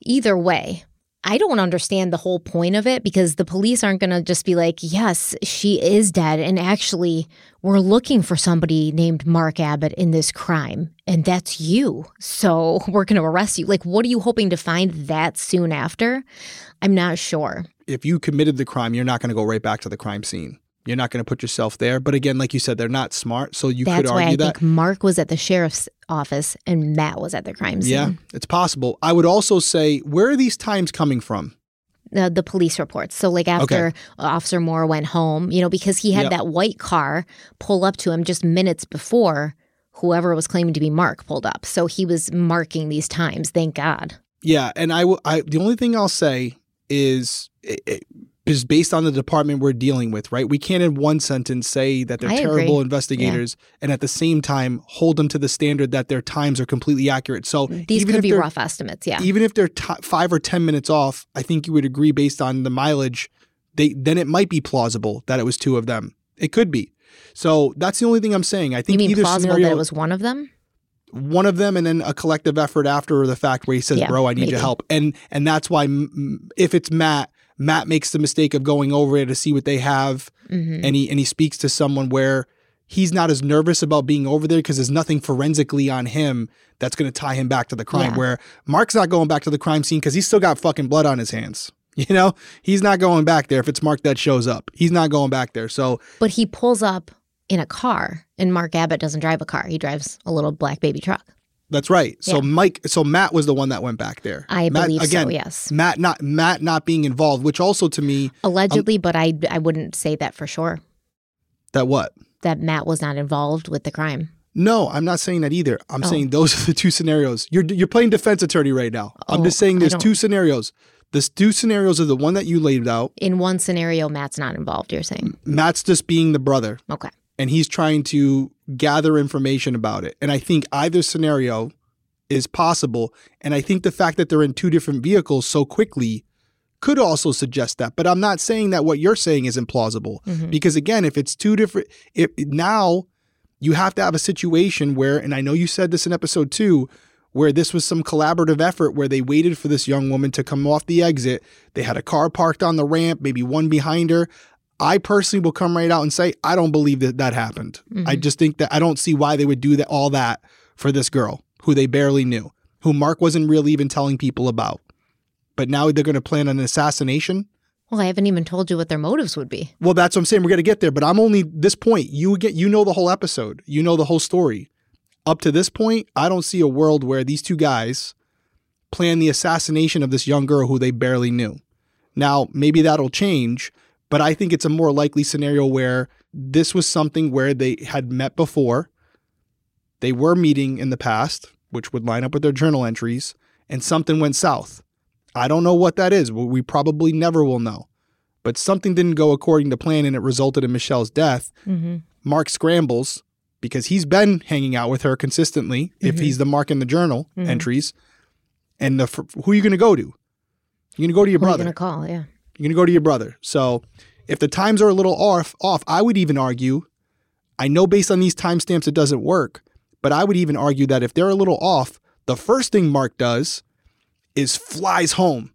either way, I don't understand the whole point of it because the police aren't going to just be like, yes, she is dead. And actually, we're looking for somebody named Mark Abbott in this crime, and that's you. So we're going to arrest you. Like, what are you hoping to find that soon after? I'm not sure. If you committed the crime, you're not going to go right back to the crime scene. You're not going to put yourself there. But again, like you said, they're not smart. So you That's could argue why I that. think Mark was at the sheriff's office and Matt was at the crime scene. Yeah, it's possible. I would also say, where are these times coming from? The, the police reports. So, like after okay. Officer Moore went home, you know, because he had yep. that white car pull up to him just minutes before whoever was claiming to be Mark pulled up. So he was marking these times. Thank God. Yeah, and I, will. I the only thing I'll say is it, it, is based on the department we're dealing with, right? We can't in one sentence say that they're I terrible agree. investigators yeah. and at the same time hold them to the standard that their times are completely accurate. So these could be rough estimates, yeah. Even if they're t- five or ten minutes off, I think you would agree based on the mileage. They then it might be plausible that it was two of them. It could be. So that's the only thing I'm saying. I think you mean either plausible scenario, that it was one of them one of them and then a collective effort after the fact where he says yeah, bro i need maybe. your help and and that's why if it's matt Matt makes the mistake of going over it to see what they have, mm-hmm. and he and he speaks to someone where he's not as nervous about being over there because there's nothing forensically on him that's going to tie him back to the crime. Yeah. Where Mark's not going back to the crime scene because he's still got fucking blood on his hands. You know, he's not going back there if it's Mark that shows up. He's not going back there. So, but he pulls up in a car, and Mark Abbott doesn't drive a car. He drives a little black baby truck. That's right. So yeah. Mike, so Matt was the one that went back there. I Matt, believe again, so. Yes. Matt not Matt not being involved, which also to me allegedly, um, but I I wouldn't say that for sure. That what? That Matt was not involved with the crime. No, I'm not saying that either. I'm oh. saying those are the two scenarios. You're you're playing defense attorney right now. Oh, I'm just saying there's two scenarios. The two scenarios are the one that you laid out. In one scenario, Matt's not involved. You're saying Matt's just being the brother. Okay. And he's trying to gather information about it. And I think either scenario is possible. And I think the fact that they're in two different vehicles so quickly could also suggest that. But I'm not saying that what you're saying is implausible. Mm-hmm. Because again, if it's two different, if now you have to have a situation where, and I know you said this in episode two, where this was some collaborative effort where they waited for this young woman to come off the exit. They had a car parked on the ramp, maybe one behind her. I personally will come right out and say, I don't believe that that happened. Mm-hmm. I just think that I don't see why they would do that all that for this girl who they barely knew, who Mark wasn't really even telling people about. But now they're going to plan an assassination. Well, I haven't even told you what their motives would be. Well, that's what I'm saying. We're going to get there, but I'm only this point. You get you know the whole episode. You know the whole story. Up to this point, I don't see a world where these two guys plan the assassination of this young girl who they barely knew. Now, maybe that'll change, but I think it's a more likely scenario where this was something where they had met before they were meeting in the past, which would line up with their journal entries, and something went south. I don't know what that is. We probably never will know. But something didn't go according to plan and it resulted in Mischelle's death. Mm-hmm. Mark scrambles because he's been hanging out with her consistently, mm-hmm. if he's the Mark in the journal mm-hmm. entries. And the, who are you going to go to? You're going to go to your who brother. You're going to call, yeah. You're going to go to your brother. So if the times are a little off, off, I would even argue. I know based on these timestamps it doesn't work, but I would even argue that if they're a little off, the first thing Mark does is flies home,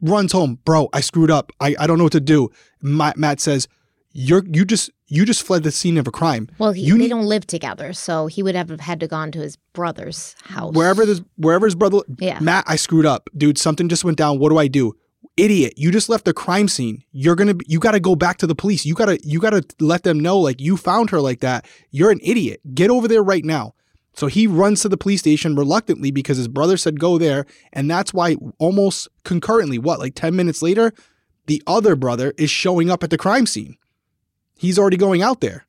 runs home. Bro, I screwed up. I, I don't know what to do. Matt says, You're you just you just fled the scene of a crime. Well, he, you they don't live together, so he would have had to gone to his brother's house. Wherever this wherever his brother yeah. Matt, I screwed up. Dude, something just went down. What do I do? Idiot. You just left the crime scene. You're gonna you gotta go back to the police. You gotta you gotta let them know like you found her like that. You're an idiot. Get over there right now. So he runs to the police station reluctantly because his brother said go there. And that's why almost concurrently what like 10 minutes later the other brother is showing up at the crime scene. He's already going out there.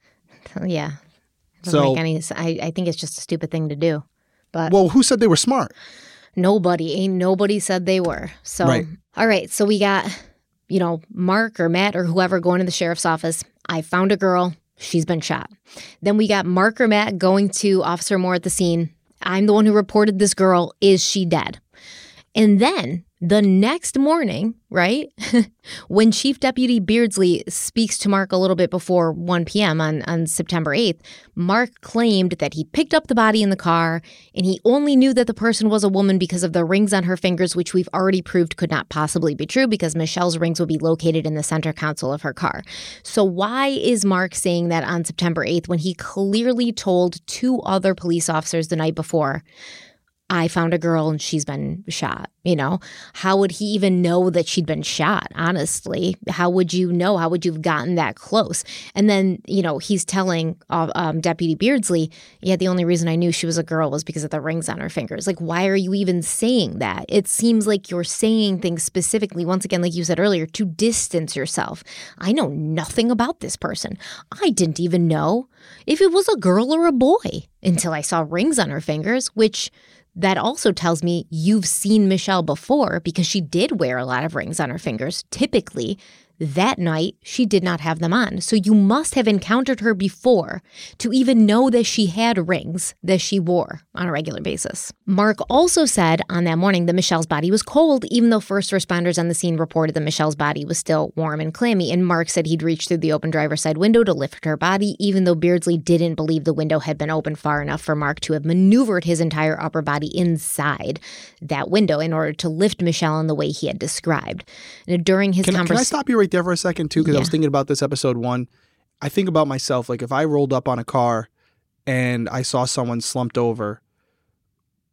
Oh, yeah. So any, I, I think it's just a stupid thing to do but well who said they were smart Nobody, ain't nobody said they were. So, Right. all right. So we got, you know, Mark or Matt or whoever going to the sheriff's office. I found a girl. She's been shot. Then we got Mark or Matt going to Officer Moore at the scene. I'm the one who reported this girl. Is she dead? And then the next morning, right, when Chief Deputy Beardsley speaks to Mark a little bit before 1 p.m. on, on September 8th, Mark claimed that he picked up the body in the car and he only knew that the person was a woman because of the rings on her fingers, which we've already proved could not possibly be true because Mischelle's rings would be located in the center console of her car. So, why is Mark saying that on September 8th when he clearly told two other police officers the night before? I found a girl and she's been shot. You know, how would he even know that she'd been shot? Honestly, how would you know? How would you have gotten that close? And then, you know, he's telling uh, um, Deputy Beardsley, yeah, the only reason I knew she was a girl was because of the rings on her fingers. Like, why are you even saying that? It seems like you're saying things specifically, once again, like you said earlier, to distance yourself. I know nothing about this person. I didn't even know if it was a girl or a boy until I saw rings on her fingers, which that also tells me you've seen Mischelle before because she did wear a lot of rings on her fingers. Typically, that night, she did not have them on. So you must have encountered her before to even know that she had rings that she wore on a regular basis. Mark also said on that morning that Mischelle's body was cold, even though first responders on the scene reported that Mischelle's body was still warm and clammy. And Mark said he'd reached through the open driver's side window to lift her body, even though Beardsley didn't believe the window had been open far enough for Mark to have maneuvered his entire upper body inside that window in order to lift Mischelle in the way he had described. And during his Can, can I conversation, stop you right there for a second too? Because I was thinking about this episode one. I think about myself like if I rolled up on a car and I saw someone slumped over,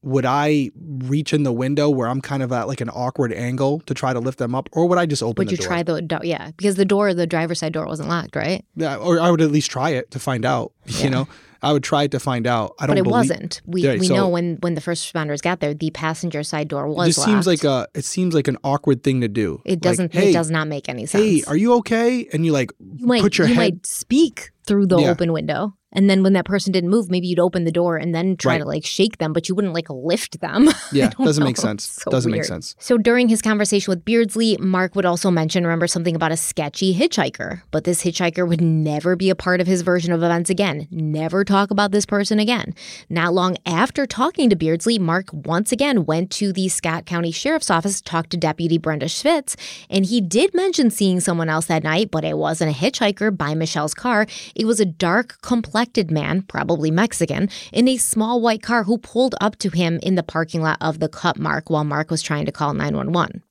would I reach in the window where I'm kind of at like an awkward angle to try to lift them up, or would I just open would you door? try the door? Yeah, because the door, the driver's side door wasn't locked, right? Yeah, or I would at least try it to find out. Yeah. You know, I would try to find out. I don't. Know. But it believe, wasn't. We Yeah, we so- know when when the first responders got there, the passenger side door was It just locked. seems like a. It seems like an awkward thing to do. it doesn't. hey, it does not make any sense. Hey, are you okay? And you like you might put your you head. might speak through the Yeah. open window, and then when that person didn't move, maybe you'd open the door and then try Right. to like shake them, but you wouldn't like lift them. Yeah, doesn't make sense. So doesn't make sense. So during his conversation with Beardsley, Mark would also mention, remember, something about a sketchy hitchhiker. But this hitchhiker would never be a part of his version of events again. Never talk about this person again. Not long after talking to Beardsley, Mark once again went to the Scott County Sheriff's Office to talk to Deputy Brenda Schwitz. And he did mention seeing someone else that night, but it wasn't a hitchhiker by Mischelle's car. It was a dark complected man, probably Mexican, in a small white car who pulled up to him in the parking lot of the Cup Mart while Mark was trying to call 911.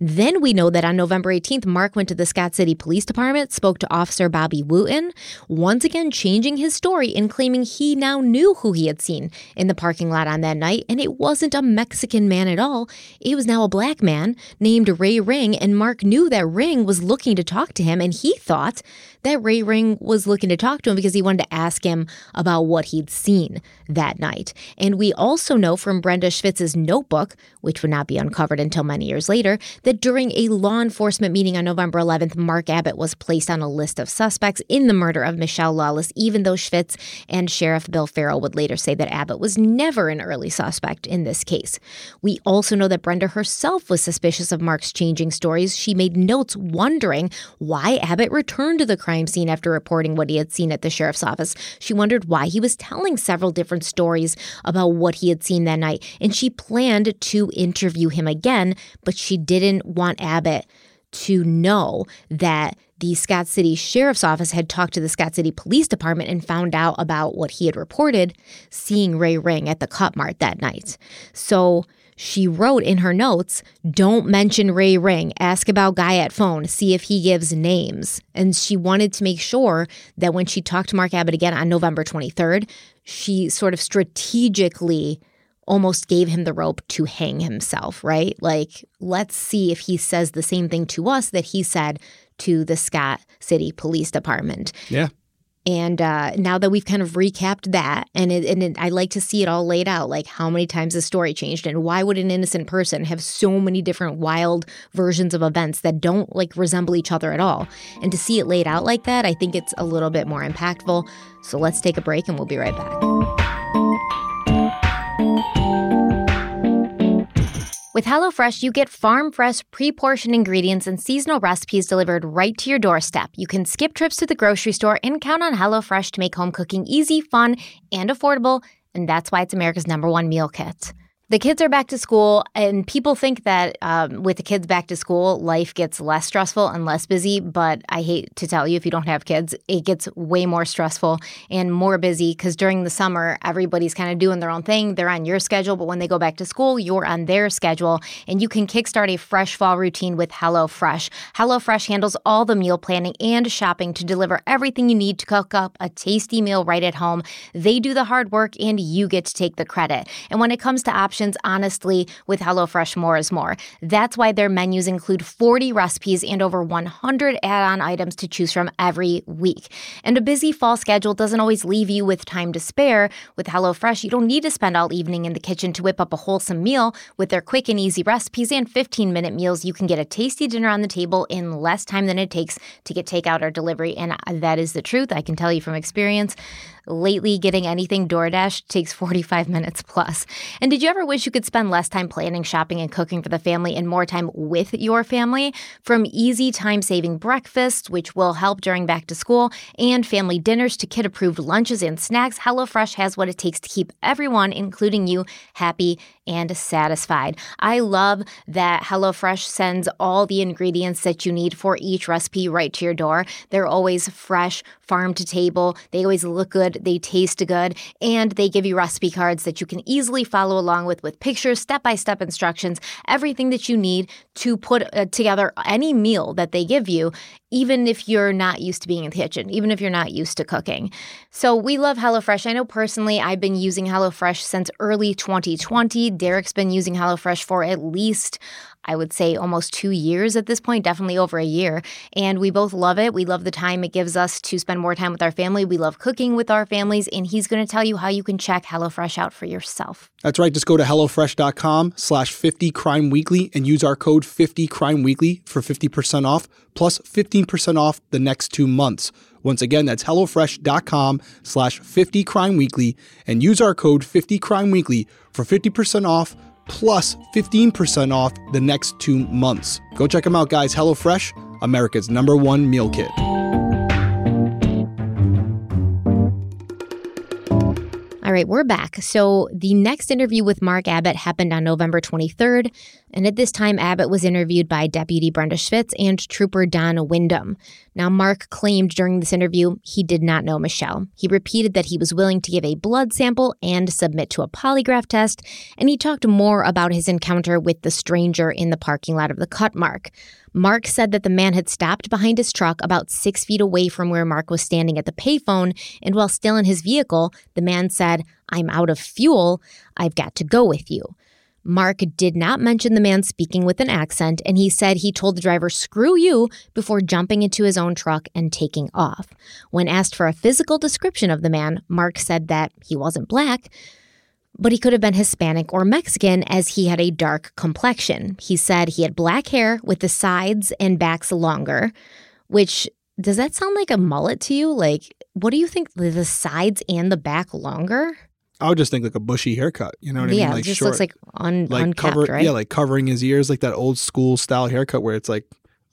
Then we know that on November 18th, Mark went to the Scott City Police Department, spoke to Officer Bobby Wooten, once again changing his story and claiming he now knew who he had seen in the parking lot on that night, and it wasn't a Mexican man at all. It was now a black man named Ray Ring, and Mark knew that Ring was looking to talk to him, and he thought that Ray Ring was looking to talk to him because he wanted to ask him about what he'd seen that night. And we also know from Brenda Schwitz's notebook, which would not be uncovered until many years later, that during a law enforcement meeting on November 11th, Mark Abbott was placed on a list of suspects in the murder of Mischelle Lawless, even though Schwitz and Sheriff Bill Farrell would later say that Abbott was never an early suspect in this case. We also know that Brenda herself was suspicious of Mark's changing stories. She made notes wondering why Abbott returned to the crime scene after reporting what he had seen at the sheriff's office. She wondered why he was telling several different stories about what he had seen that night, and she planned to interview him again, but she didn't want Abbott to know that the Scott City Sheriff's Office had talked to the Scott City Police Department and found out about what he had reported seeing Ray Ring at the Cup Mart that night. So she wrote in her notes, Don't mention Ray Ring. Ask about Guy at phone. See if he gives names. And she wanted to make sure that when she talked to Mark Abbott again on November 23rd, she sort of strategically almost gave him the rope to hang himself, right? Like, let's see if he says the same thing to us that he said to the Scott City Police Department. Yeah. And uh, now that we've kind of recapped that, and it, and it, I like to see it all laid out, like how many times the story changed, and why would an innocent person have so many different wild versions of events that don't like resemble each other at all? And to see it laid out like that, I think it's a little bit more impactful. So let's take a break, and we'll be right back. With HelloFresh, you get farm fresh, pre portioned ingredients and seasonal recipes delivered right to your doorstep. You can skip trips to the grocery store and count on HelloFresh to make home cooking easy, fun, and affordable. And that's why it's America's number one meal kit the kids are back to school, and people think that um, with the kids back to school, life gets less stressful and less busy. But I hate to tell you, if you don't have kids, it gets way more stressful and more busy because during the summer, everybody's kind of doing their own thing. They're on your schedule, but when they go back to school, you're on their schedule, and you can kickstart a fresh fall routine with HelloFresh. HelloFresh handles all the meal planning and shopping to deliver everything you need to cook up a tasty meal right at home. They do the hard work, and you get to take the credit. And when it comes to options, options, honestly, with HelloFresh, more is more. That's why their menus include 40 recipes and over 100 add on items to choose from every week. And a busy fall schedule doesn't always leave you with time to spare. With HelloFresh, you don't need to spend all evening in the kitchen to whip up a wholesome meal. With their quick and easy recipes and 15 minute meals, you can get a tasty dinner on the table in less time than it takes to get takeout or delivery. And that is the truth. I can tell you from experience. Lately, getting anything DoorDash takes 45 minutes plus. And did you ever wish you could spend less time planning, shopping, and cooking for the family and more time with your family? From easy time saving breakfasts, which will help during back to school, and family dinners to kid approved lunches and snacks, HelloFresh has what it takes to keep everyone, including you, happy and satisfied. I love that HelloFresh sends all the ingredients that you need for each recipe right to your door. They're always fresh, farm to table. They always look good, they taste good, and they give you recipe cards that you can easily follow along with with pictures, step-by-step instructions, everything that you need to put uh, together any meal that they give you even if you're not used to being in the kitchen, even if you're not used to cooking. So we love HelloFresh. I know personally I've been using HelloFresh since early 2020. Derek's been using HelloFresh for at least I would say almost two years at this point, definitely over a year. And we both love it. We love the time it gives us to spend more time with our family. We love cooking with our families. And he's going to tell you how you can check HelloFresh out for yourself. That's right. Just go to HelloFresh.com slash 50 Crime Weekly and use our code 50 Crime Weekly for 50% off plus 15% off the next two months. Once again, that's HelloFresh.com slash 50 Crime Weekly and use our code 50 Crime Weekly for 50% off plus 15% off the next two months. Go check them out, guys. HelloFresh, America's number one meal kit. Right, we're back. So the next interview with Mark Abbott happened on November 23rd. And at this time, Abbott was interviewed by Deputy Brenda Schvitz and Trooper Don Wyndham. Now, Mark claimed during this interview he did not know Mischelle. He repeated that he was willing to give a blood sample and submit to a polygraph test. And he talked more about his encounter with the stranger in the parking lot of the Cup Mart. Mark said that the man had stopped behind his truck about six feet away from where Mark was standing at the payphone, and while still in his vehicle, the man said, I'm out of fuel. I've got to go with you. Mark did not mention the man speaking with an accent, and he said he told the driver, screw you, before jumping into his own truck and taking off. When asked for a physical description of the man, Mark said that he wasn't black, but he could have been Hispanic or Mexican as he had a dark complexion. He said he had black hair with the sides and backs longer, which does that sound like a mullet to you? Like, what do you think? The sides and the back longer? I would just think like a bushy haircut. You know what I yeah, mean? Like it just short, looks like un- like unkept, cover, right? yeah, like covering his ears, like that old school style haircut where it's like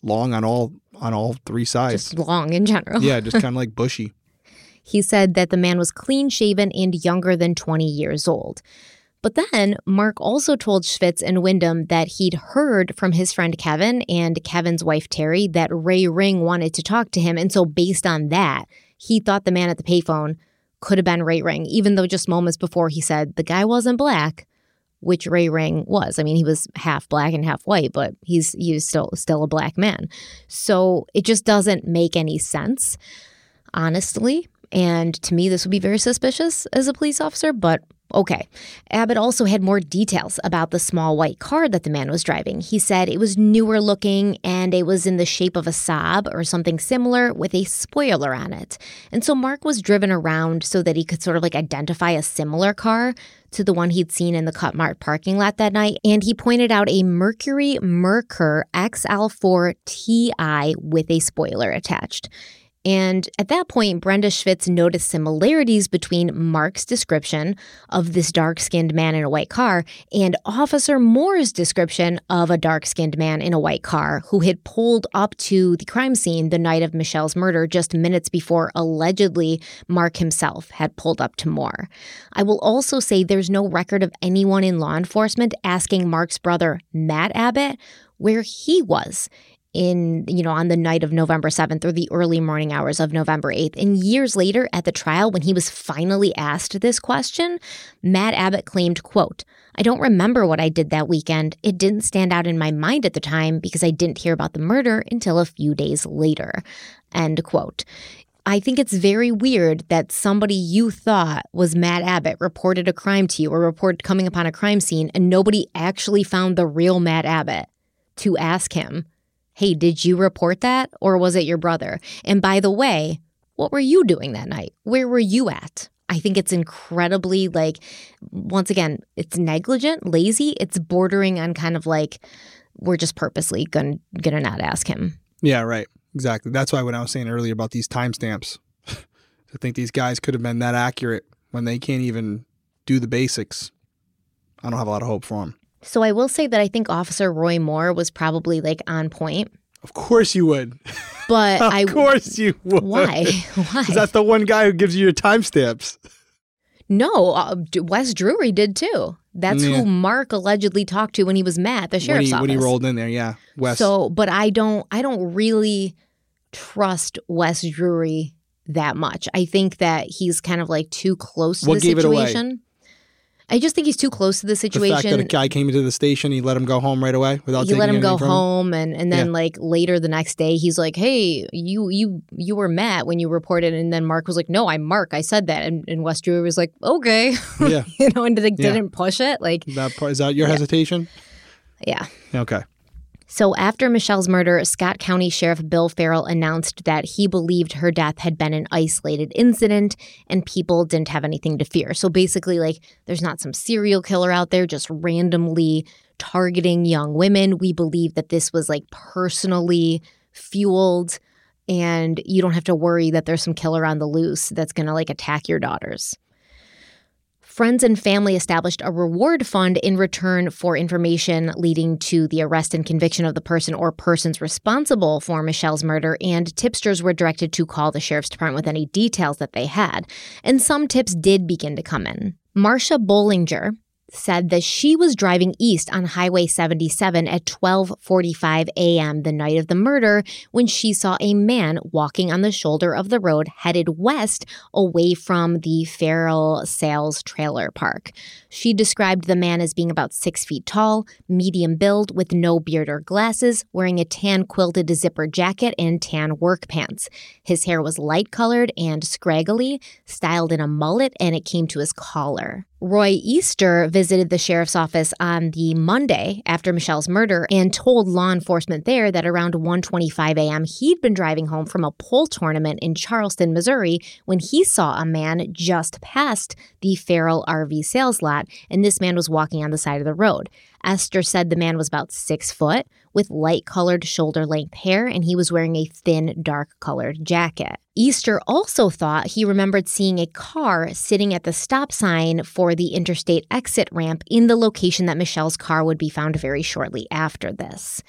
long on all on all three sides. just long in general. yeah, just kind of like bushy. He said that the man was clean shaven and younger than 20 years old. But then Mark also told Schvitz and Wyndham that he'd heard from his friend Kevin and Kevin's wife Terry that Ray Ring wanted to talk to him. And so, based on that, he thought the man at the payphone could have been Ray Ring, even though just moments before he said the guy wasn't black, which Ray Ring was. I mean, he was half black and half white, but he's he's still still a black man. So it just doesn't make any sense, honestly. And to me, this would be very suspicious as a police officer, but okay. Abbott also had more details about the small white car that the man was driving. He said it was newer looking and it was in the shape of a Saab or something similar with a spoiler on it. And so Mark was driven around so that he could sort of like identify a similar car to the one he'd seen in the Cup Mart parking lot that night. And he pointed out a Mercury Merkur XL4 TI with a spoiler attached. And at that point, Brenda Schvitz noticed similarities between Mark's description of this dark skinned man in a white car and Officer Moore's description of a dark skinned man in a white car who had pulled up to the crime scene the night of Mischelle's murder just minutes before allegedly Mark himself had pulled up to Moore. I will also say there's no record of anyone in law enforcement asking Mark's brother, Matt Abbott, where he was in you know on the night of November 7th or the early morning hours of November 8th. And years later at the trial when he was finally asked this question, Matt Abbott claimed, quote, I don't remember what I did that weekend. It didn't stand out in my mind at the time because I didn't hear about the murder until a few days later. End quote. I think it's very weird that somebody you thought was Matt Abbott reported a crime to you or reported coming upon a crime scene and nobody actually found the real Matt Abbott to ask him Hey, did you report that or was it your brother? And by the way, what were you doing that night? Where were you at? I think it's incredibly like once again, it's negligent, lazy, it's bordering on kind of like we're just purposely going to not ask him. Yeah, right. Exactly. That's why when I was saying earlier about these timestamps, I think these guys could have been that accurate when they can't even do the basics. I don't have a lot of hope for them. So I will say that I think Officer Roy Moore was probably like on point. Of course you would. But of I course you would. Why? Why? Is that the one guy who gives you your timestamps? No, uh, Wes Drury did too. That's Yeah. who Mark allegedly talked to when he was mad the When sheriff's he, office. when he rolled in there, yeah. Wes. So, but I don't, I don't really trust Wes Drury that much. I think that he's kind of like too close to What the gave it away? situation. I just think he's too close to the situation. the fact that a guy came into the station, he let him go home right away without you let him go home and, and then Yeah. like later the next day he's like hey you you you were Matt when you reported and then Mark was like no I'm Mark I said that and, and Wes Drury was like okay Yeah. you know and they Yeah. didn't push it like That part, is that your hesitation? yeah Okay. So, after Mischelle's murder, Scott County Sheriff Bill Farrell announced that he believed her death had been an isolated incident and people didn't have anything to fear. So, basically, like, there's not some serial killer out there just randomly targeting young women. We believe that this was like personally fueled and you don't have to worry that there's some killer on the loose that's going to like attack your daughters. Friends and family established a reward fund in return for information leading to the arrest and conviction of the person or persons responsible for Mischelle's murder, and tipsters were directed to call the sheriff's department with any details that they had. And some tips did begin to come in. Marcia Bollinger said that she was driving east on Highway 77 at 12:45 a.m. the night of the murder when she saw a man walking on the shoulder of the road headed west away from the Farrell Sales Trailer Park. She described the man as being about six feet tall, medium build, with no beard or glasses, wearing a tan quilted zipper jacket and tan work pants. His hair was light colored and scraggly, styled in a mullet, and it came to his collar. Roy Easter visited the sheriff's office on the Monday after Mischelle's murder and told law enforcement there that around 1:25 a.m. he'd been driving home from a pole tournament in Charleston, Missouri when he saw a man just past the Farrell RV sales lot and this man was walking on the side of the road. Easter said the man was about 6 foot with light colored shoulder length hair and he was wearing a thin dark colored jacket. Easter also thought he remembered seeing a car sitting at the stop sign for the interstate exit ramp in the location that Mischelle's car would be found very shortly after this.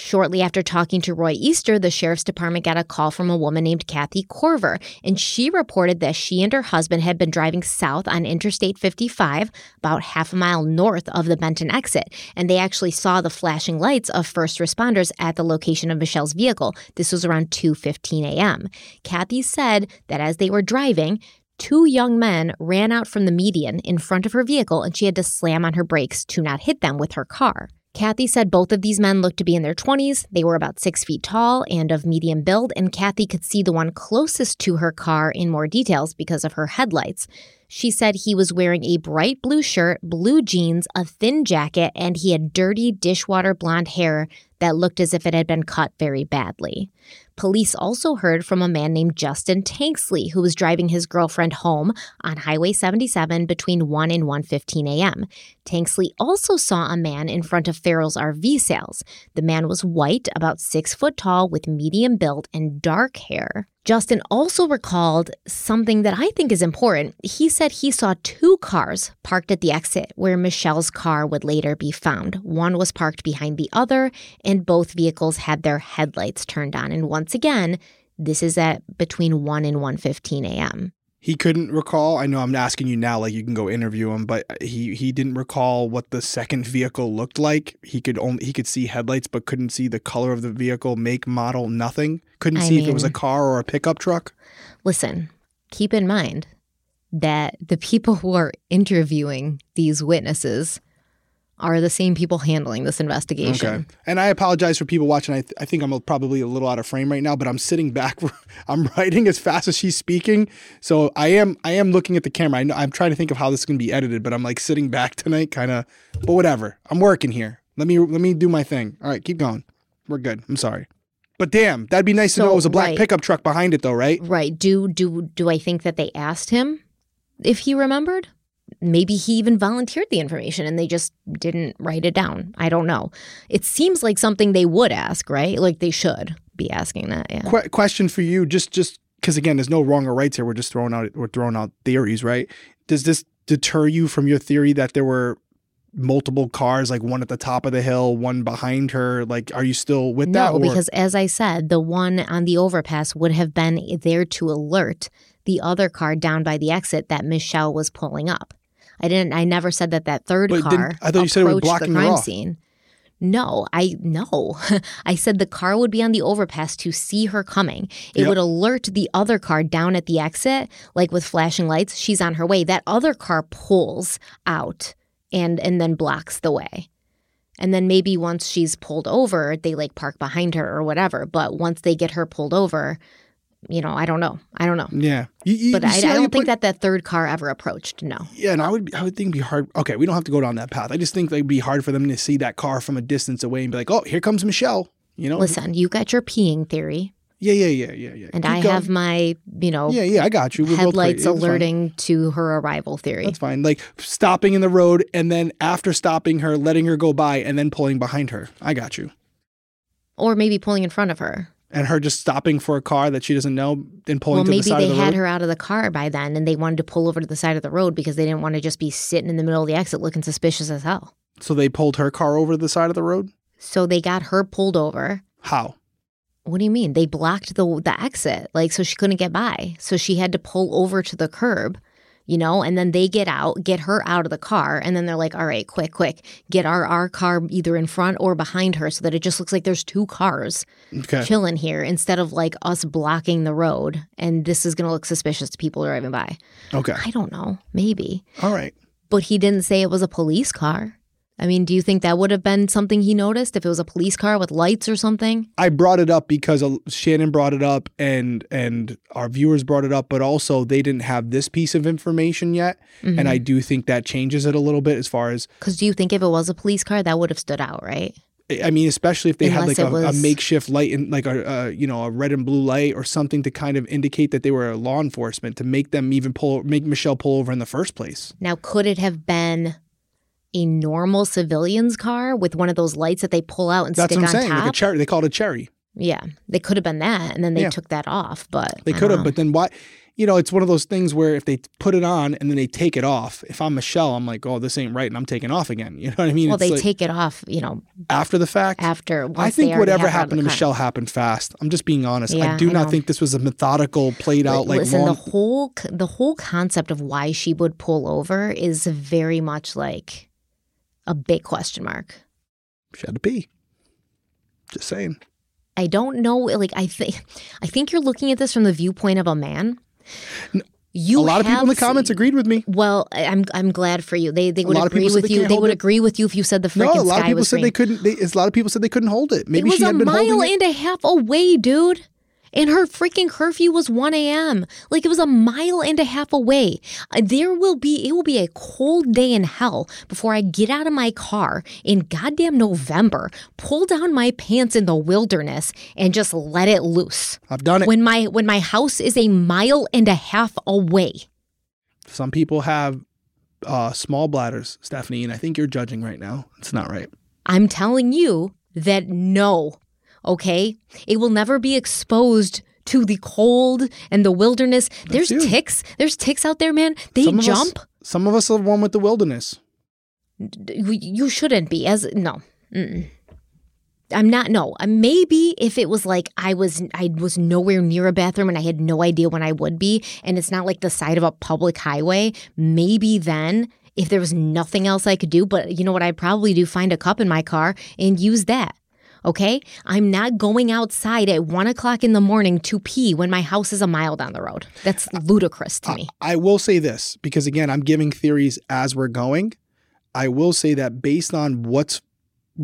Shortly after talking to Roy Easter, the sheriff's department got a call from a woman named Kathy Corver, and she reported that she and her husband had been driving south on Interstate 55, about half a mile north of the Benton exit, and they actually saw the flashing lights of first responders at the location of Mischelle's vehicle. This was around 2:15 a.m. Kathy said that as they were driving, two young men ran out from the median in front of her vehicle, and she had to slam on her brakes to not hit them with her car. Kathy said both of these men looked to be in their 20s. They were about six feet tall and of medium build, and Kathy could see the one closest to her car in more details because of her headlights. She said he was wearing a bright blue shirt, blue jeans, a thin jacket, and he had dirty dishwater blonde hair that looked as if it had been cut very badly. Police also heard from a man named Justin Tanksley who was driving his girlfriend home on Highway 77 between 1 and 1:15 a.m. Tanksley also saw a man in front of Farrell's RV sales. The man was white, about 6 foot tall with medium build and dark hair. Justin also recalled something that I think is important. He said he saw two cars parked at the exit where Mischelle's car would later be found. One was parked behind the other, and both vehicles had their headlights turned on. And once again, this is at between 1 and 1:15 a.m. He couldn't recall. I know I'm asking you now, like you can go interview him, but he he didn't recall what the second vehicle looked like. He could only he could see headlights, but couldn't see the color of the vehicle, make, model, nothing. Couldn't I see if it was a car or a pickup truck. Listen, keep in mind that the people who are interviewing these witnesses are the same people handling this investigation. Okay. And I apologize for people watching. I, th- I think I'm probably a little out of frame right now, but I'm sitting back. I'm writing as fast as she's speaking, so I am I am looking at the camera. I know I'm trying to think of how this is gonna be edited, but I'm like sitting back tonight, kind of. But whatever. I'm working here. Let me let me do my thing. All right, keep going. We're good. I'm sorry. But damn, that'd be nice to know it was a black right. pickup truck behind it, though, right? Right. Do do do I think that they asked him if he remembered? Maybe he even volunteered the information and they just didn't write it down. I don't know. It seems like something they would ask, right? Like they should be asking that. Yeah. Qu- question for you, just just because again, there's no wrong or rights here. We're just throwing out we're throwing out theories, right? Does this deter you from your theory that there were multiple cars, like one at the top of the hill, one behind her? Like, are you still with that? No, because as I said, the one on the overpass would have been there to alert the other car down by the exit that Mischelle was pulling up. I didn't. I never said that that third But car. I thought you said it was blocking the crime scene. No, I no. I said the car would be on the overpass to see her coming. It Yep. would alert the other car down at the exit, like with flashing lights. She's on her way. That other car pulls out and and then blocks the way. And then maybe once she's pulled over, they like park behind her or whatever. But once they get her pulled over, you know, I don't know. I don't know. yeah, You- you- But you I, I don't think put- that that third car ever approached. No. Yeah, and I would I would think it'd be hard. Okay, we don't have to go down that path. I just think it'd be hard for them to see that car from a distance away and be like, oh, here comes Mischelle. You know? Listen, you got your peeing theory, Yeah, yeah, yeah, yeah, yeah. and Keep I going. have my, you know, Yeah, yeah, I got you. We're headlights. It's fine. alerting to her arrival theory. That's fine. Like stopping in the road and then after stopping her, letting her go by and then pulling behind her. I got you. or maybe pulling in front of her. And her just stopping for a car that she doesn't know and pulling Well, to the side of the road. Maybe they had her out of the car by then and they wanted to pull over to the side of the road because they didn't want to just be sitting in the middle of the exit looking suspicious as hell. So they pulled her car over to the side of the road? So they got her pulled over. How? What do you mean? They blocked the the exit, like so she couldn't get by. So she had to pull over to the curb, you know, and then they get out, get her out of the car, and then they're like, "All right, quick, quick, get our our car either in front or behind her, so that it just looks like there's two cars Okay. chilling here instead of like us blocking the road, and this is gonna look suspicious to people driving by." Okay. I don't know, maybe, All right. but he didn't say it was a police car. I mean, do you think that would have been something he noticed if it was a police car with lights or something? I brought it up because uh, Shannon brought it up and and our viewers brought it up, but also they didn't have this piece of information yet, Mm-hmm. and I do think that changes it a little bit as far as Because do you think if it was a police car, that would have stood out, right? I mean, especially if they Unless had like a, a makeshift light and like a uh, you know a red and blue light or something to kind of indicate that they were law enforcement to make them even pull make Mischelle pull over in the first place. Now, could it have been a normal civilian's car with one of those lights that they pull out and That's stick what I'm on saying. top? Like a cherry. They called it a cherry. yeah, they could have been that, and then they Yeah. took that off. But They I could don't have, know. but then why? You know, it's one of those things where if they put it on and then they take it off. If I'm Mischelle, I'm like, oh, this ain't right, and I'm taking off again. You know what I mean? well, It's they like take it off, you know, after the fact. after. Once I they think already whatever have her out happened to the car. Mischelle happened fast. I'm just being honest. Yeah, I do I not know. think this was a methodical, played out like Listen, long. the whole the whole concept of why she would pull over is very much like a big question mark. She had to pee. Just saying. I don't know. Like I think, I think you're looking at this from the viewpoint of a man. You a lot of people in the comments agreed with me. Well, I'm I'm glad for you. They they would agree with you. They would it. agree with you if you said the freaking No, a lot of people said green. they couldn't. They, a lot of people said they couldn't hold it. Maybe it was she had a been mile and a half away, dude. And her freaking curfew was 1 a.m. Like it was a mile and a half away. Uh, There will be, it will be a cold day in hell before I get out of my car in goddamn November, pull down my pants in the wilderness, and just let it loose. I've done it. When my when my house is a mile and a half away. Some people have uh, small bladders, Stephanie, and I think you're judging right now. It's not right. I'm telling you that no, okay? It will never be exposed to the cold and the wilderness. There's you. ticks. There's ticks out there, man. They Some of us- jump. some of us are one with the wilderness. You you shouldn't be as no. Mm-mm. I'm not no. Uh, Maybe if it was like I was I was nowhere near a bathroom and I had no idea when I would be and it's not like the side of a public highway, maybe then if there was nothing else I could do, but you know what I'd probably do find a cup in my car and use that. Okay? I'm not going outside at one o'clock in the morning to pee when my house is a mile down the road. That's ludicrous to me. I will say this because again, I'm giving theories as we're going. I will say that based on what's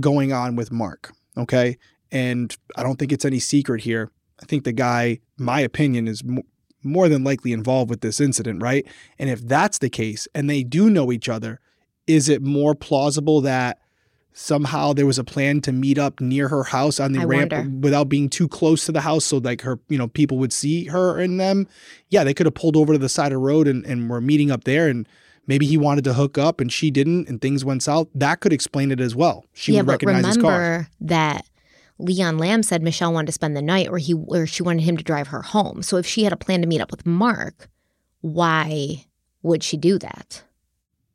going on with Mark, okay, and I don't think it's any secret here. I think the guy, my opinion, is mo- more than likely involved with this incident, right? And if that's the case, and they do know each other, is it more plausible that somehow there was a plan to meet up near her house on the I ramp wonder. without being too close to the house so like her you know people would see her and them yeah they could have pulled over to the side of the road and, and were meeting up there and maybe he wanted to hook up and she didn't and things went south that could explain it as well she yeah, would but recognize his car remember that Leon Lamb said Mischelle wanted to spend the night, or he or she wanted him to drive her home. So if she had a plan to meet up with Mark, why would she do that?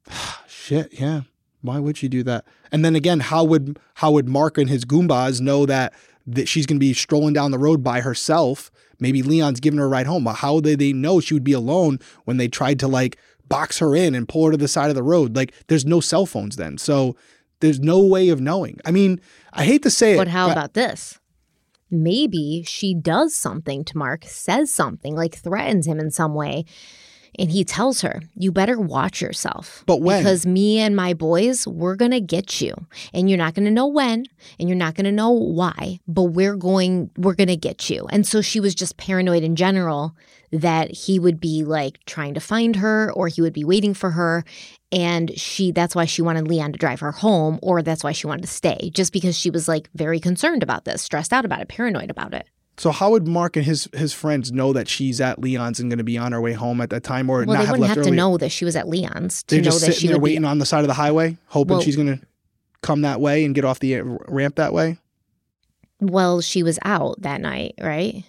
shit yeah why would she do that? And then again how would how would mark and his goombas know that that she's going to be strolling down the road by herself? Maybe leon's giving her a ride home but how did they know she would be alone when they tried to like box her in and pull her to the side of the road? Like there's no cell phones then so there's no way of knowing. I mean i hate to say it But how about this? Maybe she does something to Mark, says something, like threatens him in some way, and he tells her, You better watch yourself. But when? Because me and my boys, we're going to get you. And you're not going to know when, and you're not going to know why, but we're going, we're going to get you. And so she was just paranoid in general that he would be like trying to find her or he would be waiting for her. And she, that's why she wanted Leon to drive her home, or that's why she wanted to stay, just because she was like very concerned about this, stressed out about it, paranoid about it. So how would mark and his his friends know that she's at leon's and going to be on her way home at that time or Well, not they wouldn't left have to know that she was at Leon's to they're know just that sitting she there would waiting be. on the side of the highway hoping Well- she's going to come that way and get off the ramp that way Well, she was out that night, right?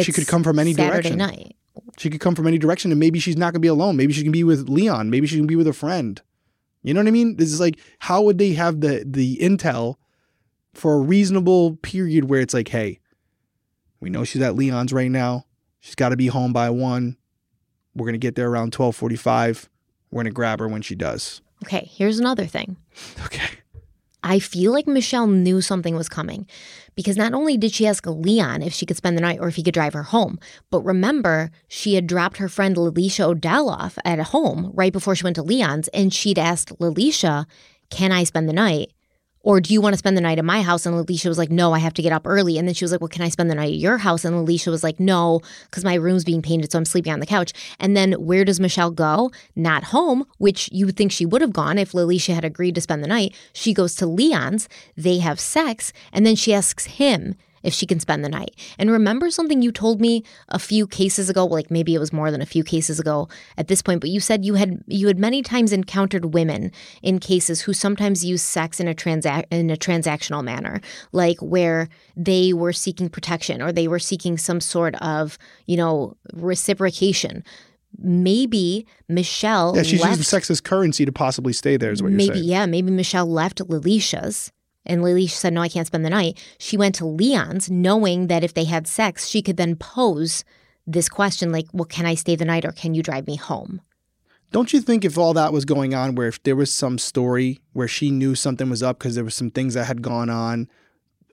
She could come from any Saturday direction. night. She could come from any direction and maybe she's not going to be alone. Maybe she can be with Leon. Maybe she can be with a friend. You know what I mean? This is like, how would they have the the intel for a reasonable period where it's like, hey, we know she's at Leon's right now. She's got to be home by one. We're going to get there around 1245. We're going to grab her when she does. Okay, here's another thing. Okay. I feel like Mischelle knew something was coming because not only did she ask Leon if she could spend the night or if he could drive her home, but remember, she had dropped her friend Lalisha Odell off at home right before she went to Leon's and she'd asked Lalisha, Can I spend the night? Or do you want to spend the night at my house? And Lalisha was like, No, I have to get up early. And then she was like, Well, can I spend the night at your house? And Lalisha was like, No, because my room's being painted, so I'm sleeping on the couch. And then where does Mischelle go? Not home, which you would think she would have gone if Lalisha had agreed to spend the night. She goes to Leon's, they have sex, and then she asks him if she can spend the night. And remember something you told me a few cases ago, like maybe it was more than a few cases ago at this point, but you said you had you had many times encountered women in cases who sometimes use sex in a transac- in a transactional manner, like where they were seeking protection or they were seeking some sort of, you know, reciprocation. Maybe Mischelle Yeah, she's left using sex as currency to possibly stay there, is what you're saying? maybe yeah maybe mischelle left lalisha's and lalisha said no i can't spend the night she went to leon's knowing that if they had sex she could then pose this question like well can i stay the night or can you drive me home Don't you think if all that was going on, where if there was some story where she knew something was up because there was some things that had gone on,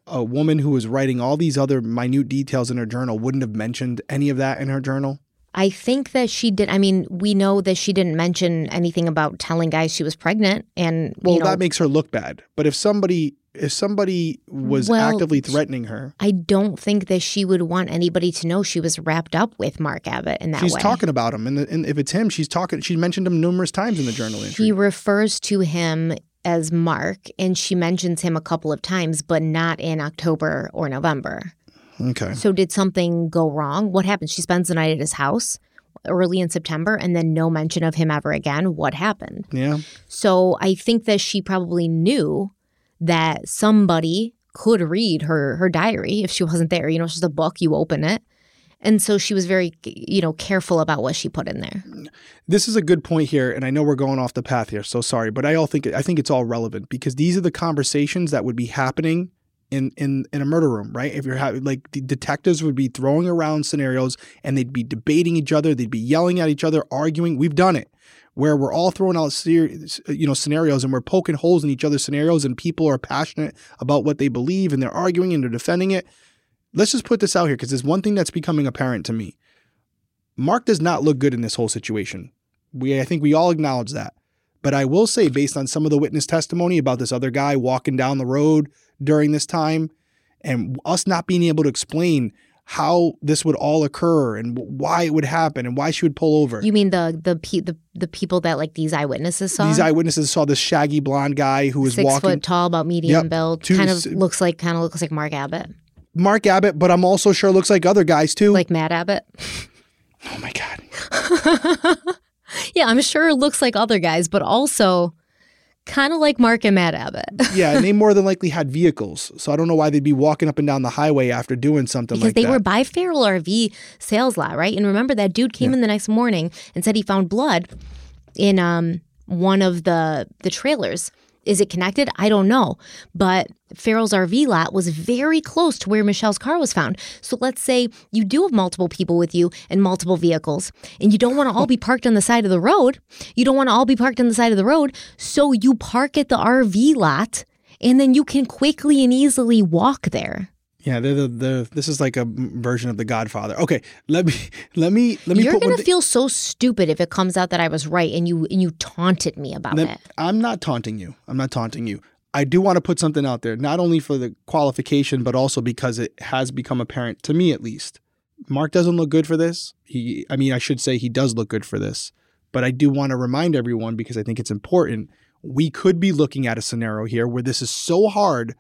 a woman who was writing all these other minute details in her journal wouldn't have mentioned any of that in her journal? i think that she did i mean we know that she didn't mention anything about telling guys she was pregnant and Well, you know that makes her look bad. But if somebody if somebody was Well, actively threatening her, I don't think that she would want anybody to know she was wrapped up with Mark Abbott in that she's way. talking about him, and, the, and if it's him, she's talking. She mentioned him numerous times in the journal entry. He refers to him as Mark, and she mentions him a couple of times, but not in October or November. okay, So, did something go wrong? What happened? She spends the night at his house early in September, and then no mention of him ever again. What happened? yeah, So, I think that she probably knew that somebody could read her her diary if she wasn't there. You know, it's just a book. You open it. And so she was very, you know, careful about what she put in there. this is a good point here, and I know we're going off the path here, so sorry, but I all think I think it's all relevant because these are the conversations that would be happening in in in a murder room, right? If you're like the detectives would be throwing around scenarios and they'd be debating each other, they'd be yelling at each other, arguing. We've done it where we're all throwing out you know scenarios and we're poking holes in each other's scenarios and people are passionate about what they believe and they're arguing and they're defending it. Let's just put this out here because there's one thing that's becoming apparent to me. Mark does not look good in this whole situation. We I think we all acknowledge that. But I will say, based on some of the witness testimony about this other guy walking down the road during this time, and us not being able to explain how this would all occur and why it would happen and why she would pull over. You mean the the pe- the, the people that like these eyewitnesses saw? These eyewitnesses saw this shaggy blonde guy who was six walking. foot tall, about medium Yep. build, Two- kind of s- looks like kind of looks like Mark Abbott, Mark Abbott, but I'm also sure looks like other guys too. like Matt Abbott. oh my god. yeah, I'm sure it looks like other guys, but also kind of like Mark and Matt Abbott. Yeah, and they more than likely had vehicles, so I don't know why they'd be walking up and down the highway after doing something because like that. Because they were by Farrell RV sales lot, right? And remember that dude came in the next morning and said he found blood in um one of the the trailers. Is it connected? I don't know. But Farrell's RV lot was very close to where Mischelle's car was found. So let's say you do have multiple people with you and multiple vehicles, and you don't want to all be parked on the side of the road. You don't want to all be parked on the side of the road. So you park at the RV lot, and then you can quickly and easily walk there. Yeah, they're the, the this is like a version of the Godfather. Okay, let me let me let me You're gonna thi- feel so stupid if it comes out that I was right and you and you taunted me about let- it. I'm not taunting you. I'm not taunting you. I do want to put something out there, not only for the qualification, but also because it has become apparent to me at least. Mark doesn't look good for this. He I mean, I should say he does look good for this. But I do want to remind everyone because I think it's important. We could be looking at a scenario here where this is so hard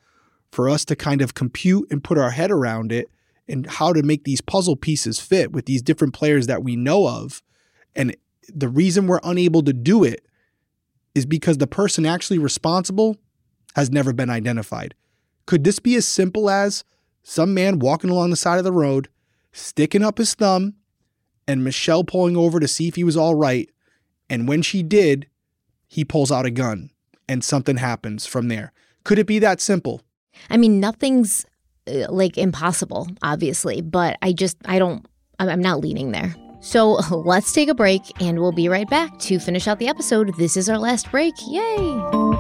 for us to kind of compute and put our head around it and how to make these puzzle pieces fit with these different players that we know of. And the reason we're unable to do it is because the person actually responsible has never been identified. Could this be as simple as some man walking along the side of the road, sticking up his thumb, and Mischelle pulling over to see if he was all right? And when she did, he pulls out a gun and something happens from there. Could it be that simple? I mean, nothing's uh, like impossible, obviously, but I just I don't I'm not leaning there. So let's take a break and we'll be right back to finish out the episode. This is our last break. Yay!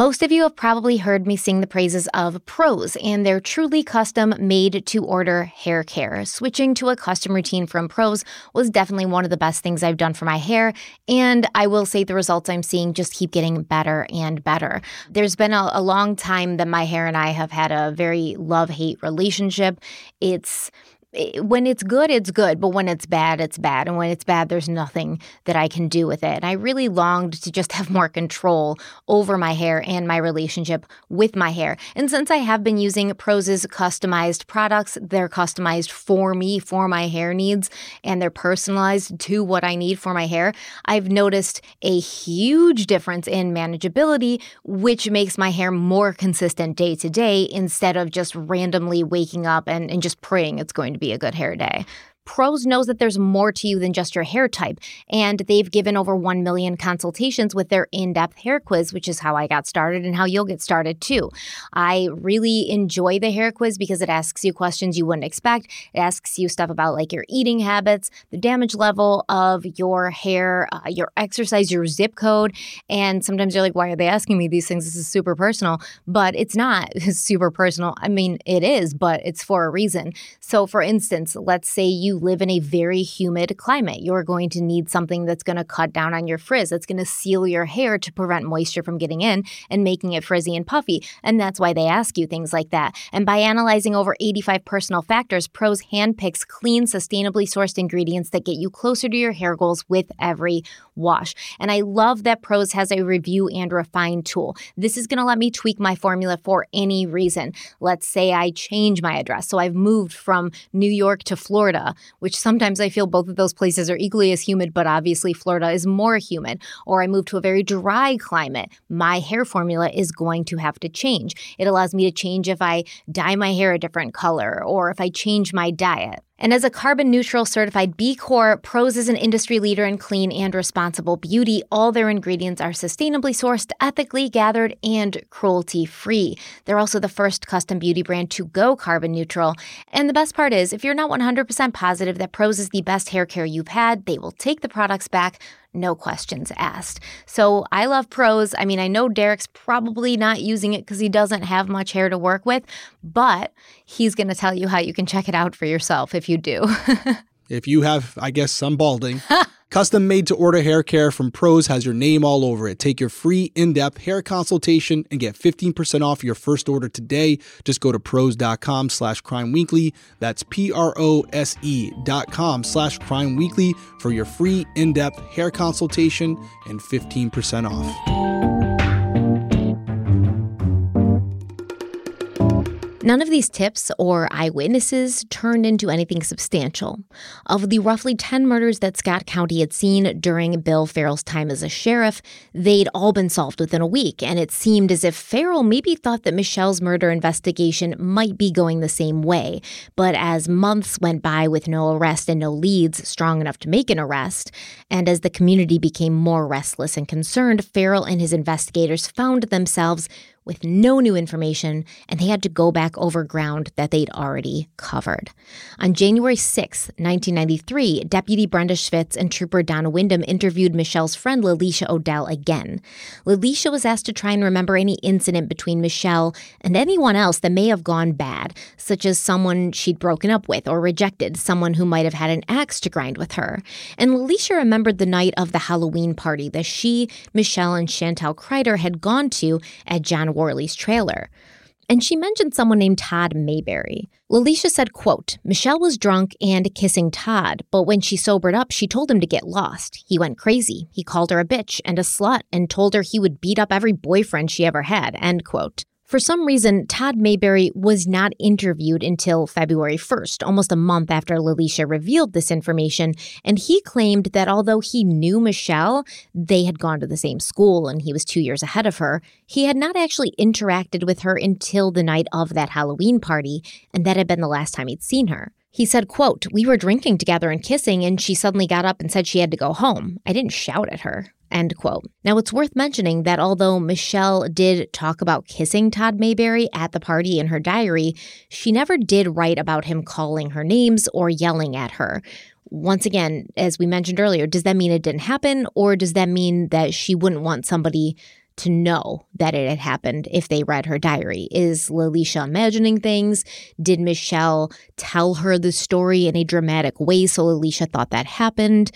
Most of you have probably heard me sing the praises of Prose and their truly custom made to order hair care. Switching to a custom routine from Prose was definitely one of the best things I've done for my hair, and I will say the results I'm seeing just keep getting better and better. There's been a, a long time that my hair and I have had a very love hate relationship. It's it- Eh, when it's good, it's good, but when it's bad, it's bad. And when it's bad, there's nothing that I can do with it. And I really longed to just have more control over my hair and my relationship with my hair. And since I have been using Prose's customized products, they're customized for me, for my hair needs, and they're personalized to what I need for my hair. I've noticed a huge difference in manageability, which makes my hair more consistent day to day instead of just randomly waking up and, and just praying it's going to be a good hair day. Prose knows that there's more to you than just your hair type, and they've given over 1 million consultations with their in depth hair quiz, which is how I got started and how you'll get started too. I really enjoy the hair quiz because it asks you questions you wouldn't expect. It asks you stuff about like your eating habits, the damage level of your hair, uh, your exercise, your zip code. And sometimes you're like, why are they asking me these things? This is super personal, but it's not super personal. I mean, it is, but it's for a reason. So, for instance, let's say you you live in a very humid climate. You're going to need something that's going to cut down on your frizz, that's going to seal your hair to prevent moisture from getting in and making it frizzy and puffy. And that's why they ask you things like that. And by analyzing over 85 personal factors, Prose handpicks clean, sustainably sourced ingredients that get you closer to your hair goals with every wash. And I love that Prose has a review and refine tool. This is going to let me tweak my formula for any reason. Let's say I change my address. So I've moved from New York to Florida, which sometimes I feel both of those places are equally as humid, but obviously Florida is more humid. Or I move to a very dry climate. My hair formula is going to have to change. It allows me to change if I dye my hair a different color or if I change my diet. And as a carbon neutral certified B Corp, Prose is an industry leader in clean and responsible beauty. All their ingredients are sustainably sourced, ethically gathered, and cruelty free. They're also the first custom beauty brand to go carbon neutral. And the best part is, if you're not 100% positive that Prose is the best hair care you've had, they will take the products back no questions asked. So I love Prose. I mean, I know Derek's probably not using it because he doesn't have much hair to work with, but he's going to tell you how you can check it out for yourself if you do. if you have, I guess, some balding. Custom made to order hair care from Prose has your name all over it. Take your free in depth hair consultation and get 15% off your first order today. Just go to prose.com slash crime weekly. That's P R O S E dot com slash crime weekly for your free in depth hair consultation and 15% off. None of these tips or eyewitnesses turned into anything substantial. Of the roughly 10 murders that Scott County had seen during Bill Farrell's time as a sheriff, they'd all been solved within a week, and it seemed as if Farrell maybe thought that Mischelle's murder investigation might be going the same way. But as months went by with no arrest and no leads strong enough to make an arrest, and as the community became more restless and concerned, Farrell and his investigators found themselves with no new information, and they had to go back over ground that they'd already covered. On January 6, 1993, Deputy Brenda Schwitz and Trooper Donna Wyndham interviewed Mischelle's friend Lalisha Odell again. Lalisha was asked to try and remember any incident between Mischelle and anyone else that may have gone bad, such as someone she'd broken up with or rejected, someone who might have had an axe to grind with her. And Lalisha remembered the night of the Halloween party that she, Mischelle, and Chantel Kreider had gone to at John Worley's trailer. And she mentioned someone named Todd Mayberry. Lalisha said, quote, Mischelle was drunk and kissing Todd, but when she sobered up, she told him to get lost. He went crazy. He called her a bitch and a slut and told her he would beat up every boyfriend she ever had, end quote. For some reason, Todd Mayberry was not interviewed until February 1st, almost a month after Lalisha revealed this information, and he claimed that although he knew Mischelle, they had gone to the same school and he was two years ahead of her, he had not actually interacted with her until the night of that Halloween party, and that had been the last time he'd seen her. He said, quote, We were drinking together and kissing, and she suddenly got up and said she had to go home. I didn't shout at her. End quote. Now, it's worth mentioning that although Mischelle did talk about kissing Todd Mayberry at the party in her diary, she never did write about him calling her names or yelling at her. Once again, as we mentioned earlier, does that mean it didn't happen, or does that mean that she wouldn't want somebody to know that it had happened if they read her diary? Is Lalisha imagining things? Did Mischelle tell her the story in a dramatic way so Lalisha thought that happened?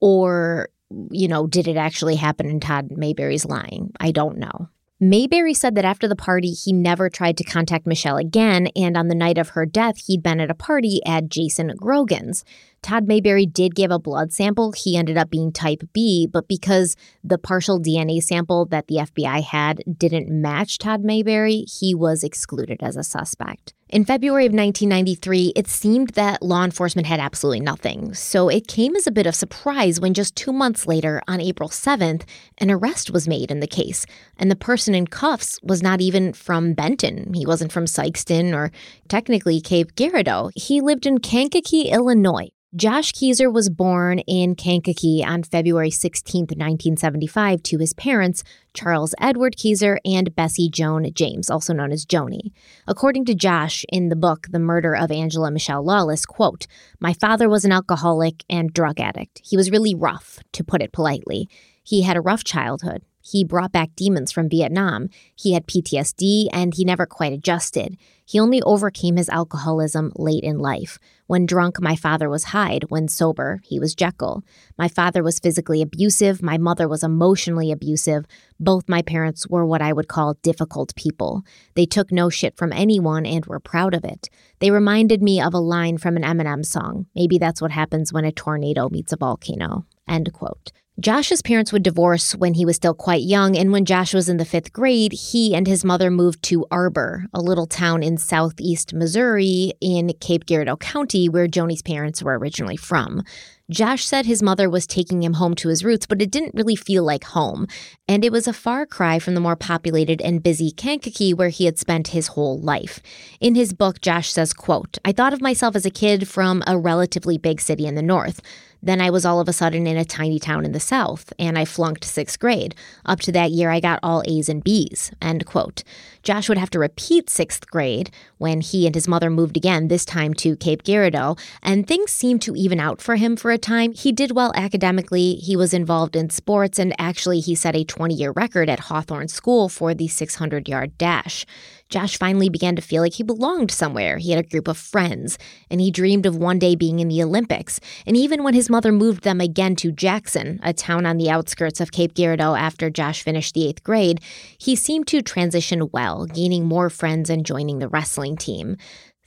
Or you know, did it actually happen and Todd Mayberry's lying? I don't know. Mayberry said that after the party, he never tried to contact Mischelle again, and on the night of her death, he'd been at a party at Jason Grogan's. Todd Mayberry did give a blood sample. He ended up being type B, but because the partial DNA sample that the FBI had didn't match Todd Mayberry, he was excluded as a suspect. In February of 1993, it seemed that law enforcement had absolutely nothing. So it came as a bit of surprise when just two months later, on April 7th, an arrest was made in the case. And the person in cuffs was not even from Benton. He wasn't from Sikeston or technically Cape Girardeau. He lived in Kankakee, Illinois. Josh Kezer was born in Kankakee on February 16, 1975, to his parents, Charles Edward Kezer and Bessie Joan James, also known as Joni. According to Josh in the book The Murder of Angela Mischelle Lawless, quote, "My father was an alcoholic and drug addict. He was really rough, to put it politely. He had a rough childhood. He brought back demons from Vietnam. He had PTSD and he never quite adjusted. He only overcame his alcoholism late in life. When drunk, my father was Hyde. When sober, he was Jekyll. My father was physically abusive. My mother was emotionally abusive. Both my parents were what I would call difficult people. They took no shit from anyone and were proud of it. They reminded me of a line from an Eminem song. Maybe that's what happens when a tornado meets a volcano. End quote. Josh's parents would divorce when he was still quite young, and when Josh was in the fifth grade, he and his mother moved to Arbor, a little town in southeast Missouri in Cape Girardeau County, where Joni's parents were originally from. Josh said his mother was taking him home to his roots, but it didn't really feel like home. And it was a far cry from the more populated and busy Kankakee where he had spent his whole life. In his book, Josh says, quote, I thought of myself as a kid from a relatively big city in the north. Then I was all of a sudden in a tiny town in the South, and I flunked sixth grade. Up to that year, I got all A's and B's. End quote. Josh would have to repeat sixth grade when he and his mother moved again, this time to Cape Girardeau, and things seemed to even out for him for a time. He did well academically, he was involved in sports, and actually, he set a 20 year record at Hawthorne School for the 600 yard dash. Josh finally began to feel like he belonged somewhere. He had a group of friends, and he dreamed of one day being in the Olympics. And even when his mother moved them again to Jackson, a town on the outskirts of Cape Girardeau after Josh finished the eighth grade, he seemed to transition well, gaining more friends and joining the wrestling team.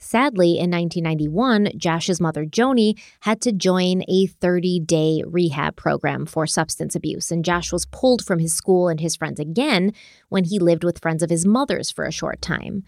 Sadly, in 1991, Josh's mother, Joni, had to join a 30 day rehab program for substance abuse, and Josh was pulled from his school and his friends again when he lived with friends of his mother's for a short time.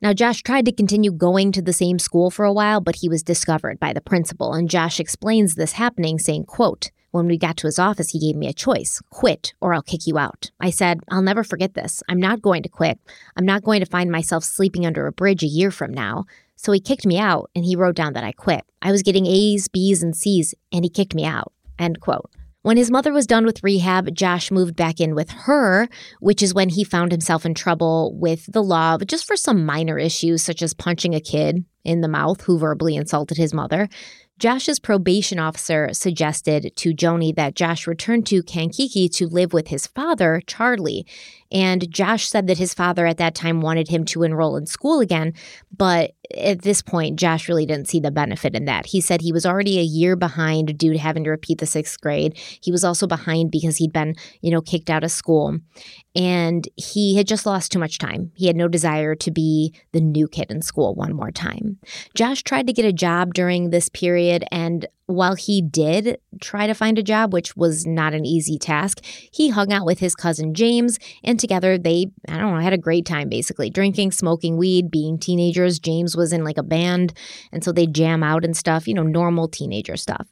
Now, Josh tried to continue going to the same school for a while, but he was discovered by the principal, and Josh explains this happening, saying, quote, when we got to his office, he gave me a choice quit or I'll kick you out. I said, I'll never forget this. I'm not going to quit. I'm not going to find myself sleeping under a bridge a year from now. So he kicked me out and he wrote down that I quit. I was getting A's, B's, and C's, and he kicked me out. End quote. When his mother was done with rehab, Josh moved back in with her, which is when he found himself in trouble with the law, just for some minor issues, such as punching a kid in the mouth who verbally insulted his mother. Josh's probation officer suggested to Joni that Josh return to Kankakee to live with his father, Charlie. And Josh said that his father at that time wanted him to enroll in school again, but at this point, Josh really didn't see the benefit in that. He said he was already a year behind due to having to repeat the sixth grade. He was also behind because he'd been, you know, kicked out of school. And he had just lost too much time. He had no desire to be the new kid in school one more time. Josh tried to get a job during this period, and while he did try to find a job, which was not an easy task, he hung out with his cousin James, and together they, I don't know, had a great time basically drinking, smoking weed, being teenagers. James was in like a band, and so they jam out and stuff, you know, normal teenager stuff.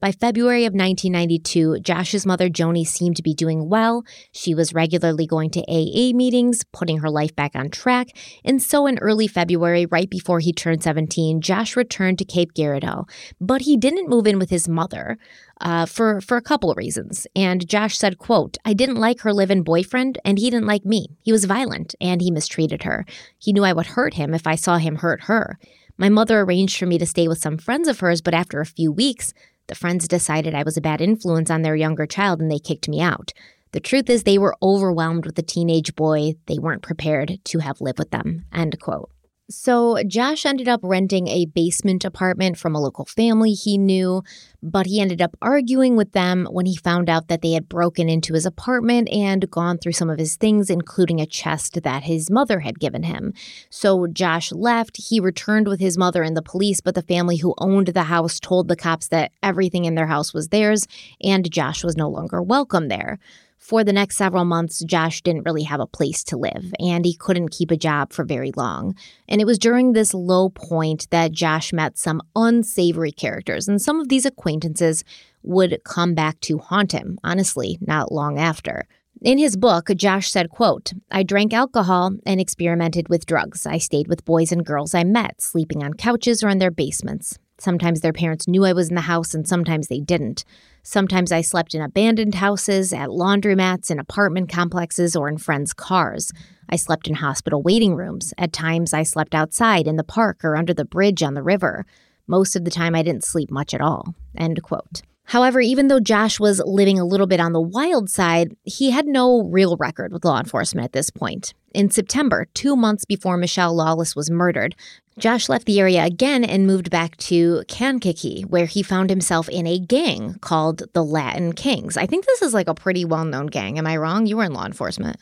By February of 1992, Josh's mother, Joni, seemed to be doing well. She was regularly going to AA meetings, putting her life back on track. And so in early February, right before he turned 17, Josh returned to Cape Girardeau. But he didn't move in with his mother. Uh, for for a couple of reasons. And Josh said, "quote I didn't like her live-in boyfriend, and he didn't like me. He was violent, and he mistreated her. He knew I would hurt him if I saw him hurt her. My mother arranged for me to stay with some friends of hers, but after a few weeks, the friends decided I was a bad influence on their younger child and they kicked me out. The truth is, they were overwhelmed with the teenage boy. They weren't prepared to have live with them. End quote. So, Josh ended up renting a basement apartment from a local family he knew, but he ended up arguing with them when he found out that they had broken into his apartment and gone through some of his things, including a chest that his mother had given him. So, Josh left. He returned with his mother and the police, but the family who owned the house told the cops that everything in their house was theirs and Josh was no longer welcome there. For the next several months, Josh didn't really have a place to live, and he couldn't keep a job for very long. And it was during this low point that Josh met some unsavory characters, and some of these acquaintances would come back to haunt him, honestly, not long after. In his book, Josh said, quote, I drank alcohol and experimented with drugs. I stayed with boys and girls I met, sleeping on couches or in their basements. Sometimes their parents knew I was in the house and sometimes they didn't. Sometimes I slept in abandoned houses, at laundromats, in apartment complexes, or in friends' cars. I slept in hospital waiting rooms. At times, I slept outside in the park or under the bridge on the river. Most of the time, I didn't sleep much at all. End quote. However, even though Josh was living a little bit on the wild side, he had no real record with law enforcement at this point. In September, two months before Mischelle Lawless was murdered, Josh left the area again and moved back to Kankakee, where he found himself in a gang called the Latin Kings. I think this is like a pretty well known gang. Am I wrong? You were in law enforcement.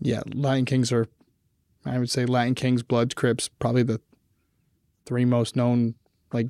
Yeah, Latin Kings are, I would say, Latin Kings, Bloods, Crips, probably the three most known like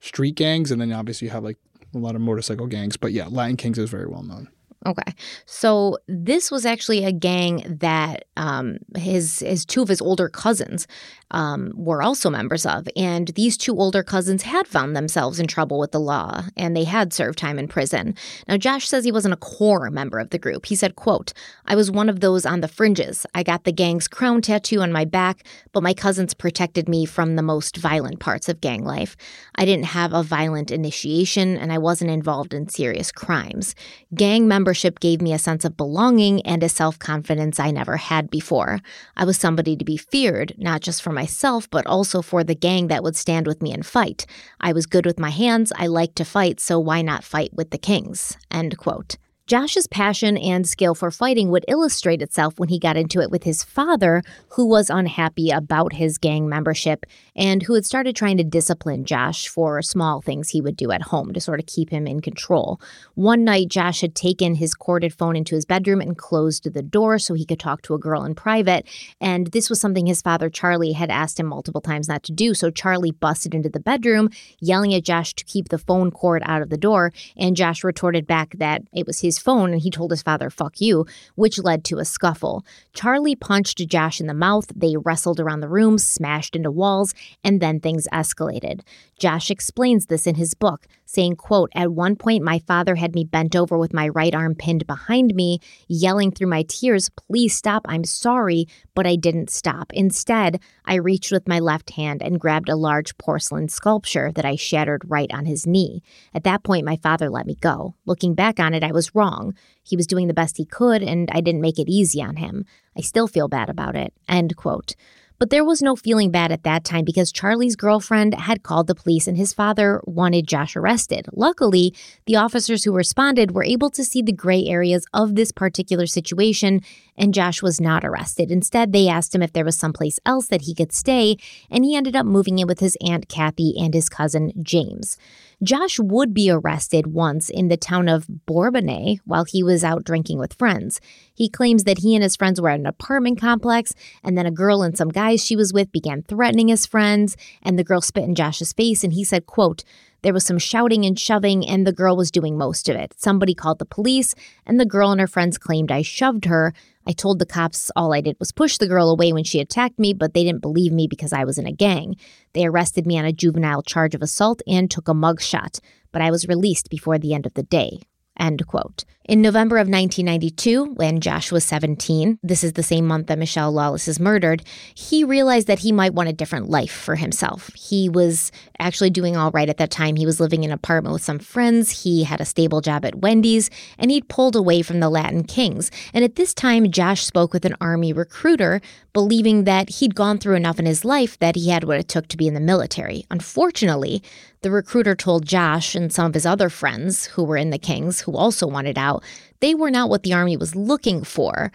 street gangs, and then obviously you have like a lot of motorcycle gangs. But yeah, Latin Kings is very well known. Okay, so this was actually a gang that um, his his two of his older cousins um, were also members of, and these two older cousins had found themselves in trouble with the law, and they had served time in prison. Now, Josh says he wasn't a core member of the group. He said, "quote I was one of those on the fringes. I got the gang's crown tattoo on my back, but my cousins protected me from the most violent parts of gang life. I didn't have a violent initiation, and I wasn't involved in serious crimes. Gang membership." Membership gave me a sense of belonging and a self confidence I never had before. I was somebody to be feared, not just for myself, but also for the gang that would stand with me and fight. I was good with my hands, I liked to fight, so why not fight with the kings? End quote. Josh's passion and skill for fighting would illustrate itself when he got into it with his father, who was unhappy about his gang membership and who had started trying to discipline Josh for small things he would do at home to sort of keep him in control. One night, Josh had taken his corded phone into his bedroom and closed the door so he could talk to a girl in private. And this was something his father, Charlie, had asked him multiple times not to do. So Charlie busted into the bedroom, yelling at Josh to keep the phone cord out of the door. And Josh retorted back that it was his his phone and he told his father, fuck you, which led to a scuffle. Charlie punched Josh in the mouth. They wrestled around the room, smashed into walls, and then things escalated. Josh explains this in his book, saying, quote, At one point my father had me bent over with my right arm pinned behind me, yelling through my tears, Please stop, I'm sorry, but I didn't stop. Instead, I reached with my left hand and grabbed a large porcelain sculpture that I shattered right on his knee. At that point, my father let me go. Looking back on it, I was wrong. He was doing the best he could, and I didn't make it easy on him. I still feel bad about it. End quote. But there was no feeling bad at that time because Charlie's girlfriend had called the police and his father wanted Josh arrested. Luckily, the officers who responded were able to see the gray areas of this particular situation and Josh was not arrested. Instead, they asked him if there was someplace else that he could stay, and he ended up moving in with his Aunt Kathy and his cousin James. Josh would be arrested once in the town of Bourbonnais while he was out drinking with friends. He claims that he and his friends were at an apartment complex, and then a girl and some guys she was with began threatening his friends, and the girl spit in Josh's face, and he said, quote, there was some shouting and shoving, and the girl was doing most of it. Somebody called the police, and the girl and her friends claimed I shoved her. I told the cops all I did was push the girl away when she attacked me, but they didn't believe me because I was in a gang. They arrested me on a juvenile charge of assault and took a mugshot, but I was released before the end of the day. End quote. In November of 1992, when Josh was 17, this is the same month that Mischelle Lawless is murdered, he realized that he might want a different life for himself. He was actually doing all right at that time. He was living in an apartment with some friends, he had a stable job at Wendy's, and he'd pulled away from the Latin Kings. And at this time, Josh spoke with an Army recruiter, believing that he'd gone through enough in his life that he had what it took to be in the military. Unfortunately, the recruiter told Josh and some of his other friends who were in the Kings, who also wanted out, they were not what the Army was looking for.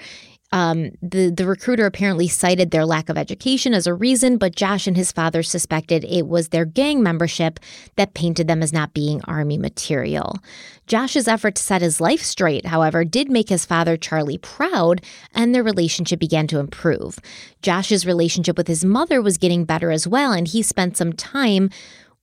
Um, the the recruiter apparently cited their lack of education as a reason, but Josh and his father suspected it was their gang membership that painted them as not being army material. Josh's effort to set his life straight, however, did make his father Charlie proud, and their relationship began to improve. Josh's relationship with his mother was getting better as well, and he spent some time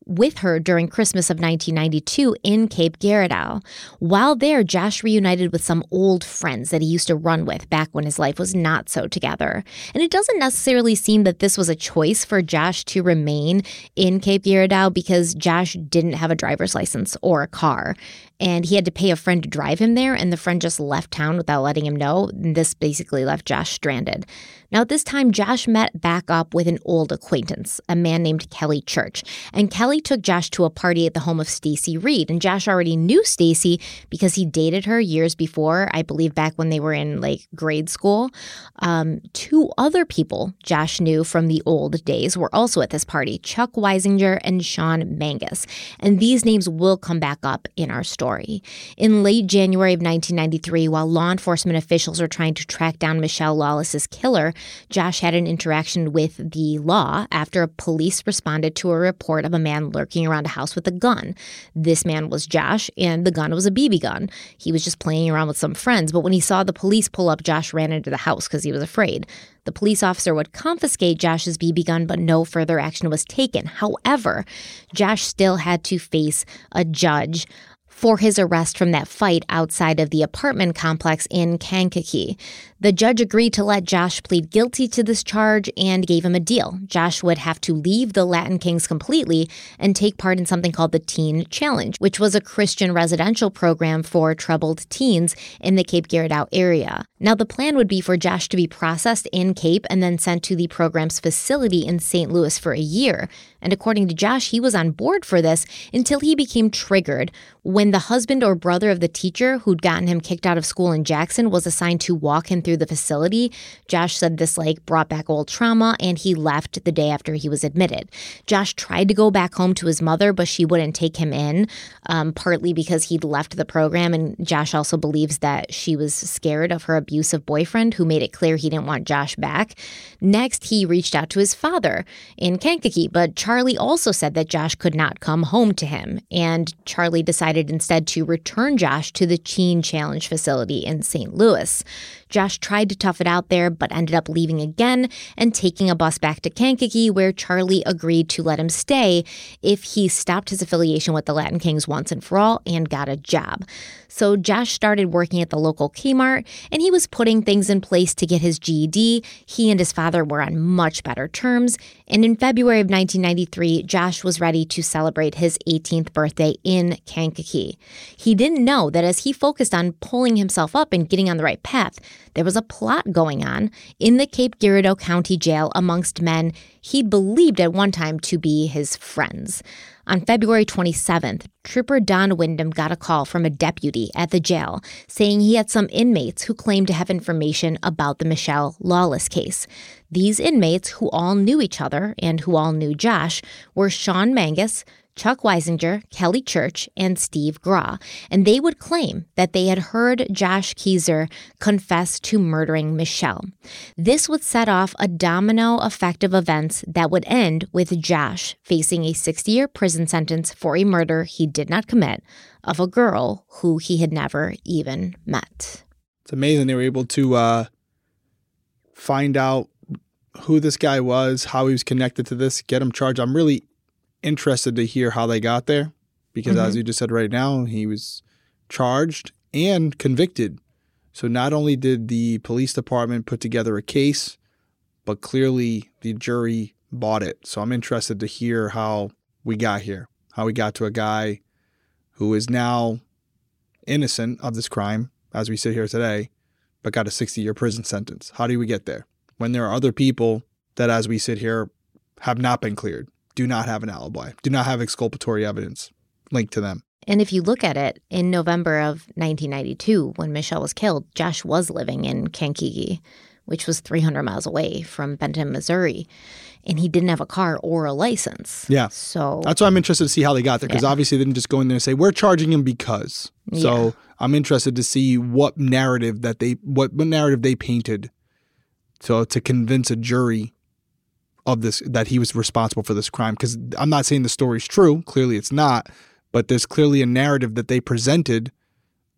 with her during Christmas of 1992 in Cape Girardeau. While there, Josh reunited with some old friends that he used to run with back when his life was not so together. And it doesn't necessarily seem that this was a choice for Josh to remain in Cape Girardeau because Josh didn't have a driver's license or a car and he had to pay a friend to drive him there, and the friend just left town without letting him know. and This basically left Josh stranded. Now, at this time, Josh met back up with an old acquaintance, a man named Kelly Church, and Kelly took Josh to a party at the home of Stacy Reed, and Josh already knew Stacy because he dated her years before, I believe back when they were in like grade school. Um, two other people Josh knew from the old days were also at this party, Chuck Weisinger and Sean Mangus, and these names will come back up in our story story. In late January of 1993, while law enforcement officials were trying to track down Mischelle Lawless's killer, Josh had an interaction with the law after police responded to a report of a man lurking around a house with a gun. This man was Josh, and the gun was a BB gun. He was just playing around with some friends, but when he saw the police pull up, Josh ran into the house because he was afraid. The police officer would confiscate Josh's BB gun, but no further action was taken. However, Josh still had to face a judge for his arrest from that fight outside of the apartment complex in Kankakee. The judge agreed to let Josh plead guilty to this charge and gave him a deal. Josh would have to leave the Latin Kings completely and take part in something called the Teen Challenge, which was a Christian residential program for troubled teens in the Cape Girardeau area. Now, the plan would be for Josh to be processed in Cape and then sent to the program's facility in St. Louis for a year. And according to Josh, he was on board for this until he became triggered when the husband or brother of the teacher who'd gotten him kicked out of school in Jackson was assigned to walk him through the facility. Josh said this like brought back old trauma and he left the day after he was admitted. Josh tried to go back home to his mother, but she wouldn't take him in, um, partly because he'd left the program. And Josh also believes that she was scared of her abusive boyfriend who made it clear he didn't want Josh back. Next, he reached out to his father in Kankakee, but Charlie also said that Josh could not come home to him. And Charlie decided instead to return Josh to the Teen Challenge facility in St. Louis. Josh tried to tough it out there, but ended up leaving again and taking a bus back to Kankakee, where Charlie agreed to let him stay if he stopped his affiliation with the Latin Kings once and for all and got a job. So Josh started working at the local Kmart and he was putting things in place to get his GED. He and his father were on much better terms. And in February of 1993, Josh was ready to celebrate his 18th birthday in Kankakee. He didn't know that as he focused on pulling himself up and getting on the right path, there was a plot going on in the Cape Girardeau County Jail amongst men he'd believed at one time to be his friends. On February 27th, Trooper Don Wyndham got a call from a deputy at the jail saying he had some inmates who claimed to have information about the Mischelle Lawless case. These inmates, who all knew each other and who all knew Josh, were Sean Mangus, Chuck Weisinger, Kelly Church, and Steve Graw, and they would claim that they had heard Josh Kezer confess to murdering Mischelle. This would set off a domino effect of events that would end with Josh facing a 60 year prison sentence for a murder he did not commit of a girl who he had never even met. It's amazing they were able to uh, find out who this guy was, how he was connected to this, get him charged. I'm really interested to hear how they got there because, mm-hmm. as you just said right now, he was charged and convicted. So not only did the police department put together a case, but clearly the jury bought it. So I'm interested to hear how we got here, how we got to a guy who is now innocent of this crime as we sit here today, but got a 60 year prison sentence. How do we get there? When there are other people that, as we sit here, have not been cleared do not have an alibi, do not have exculpatory evidence linked to them. And if you look at it, in November of 1992, when Mischelle was killed, Josh was living in Kankakee, which was 300 miles away from Benton, Missouri. And he didn't have a car or a license. Yeah. So that's why I'm interested to see how they got there because yeah. obviously they didn't just go in there and say, we're charging him because. So yeah. I'm interested to see what narrative that they, what, what narrative they painted so to convince a jury of this that he was responsible for this crime because I'm not saying the story's true, clearly it's not, but there's clearly a narrative that they presented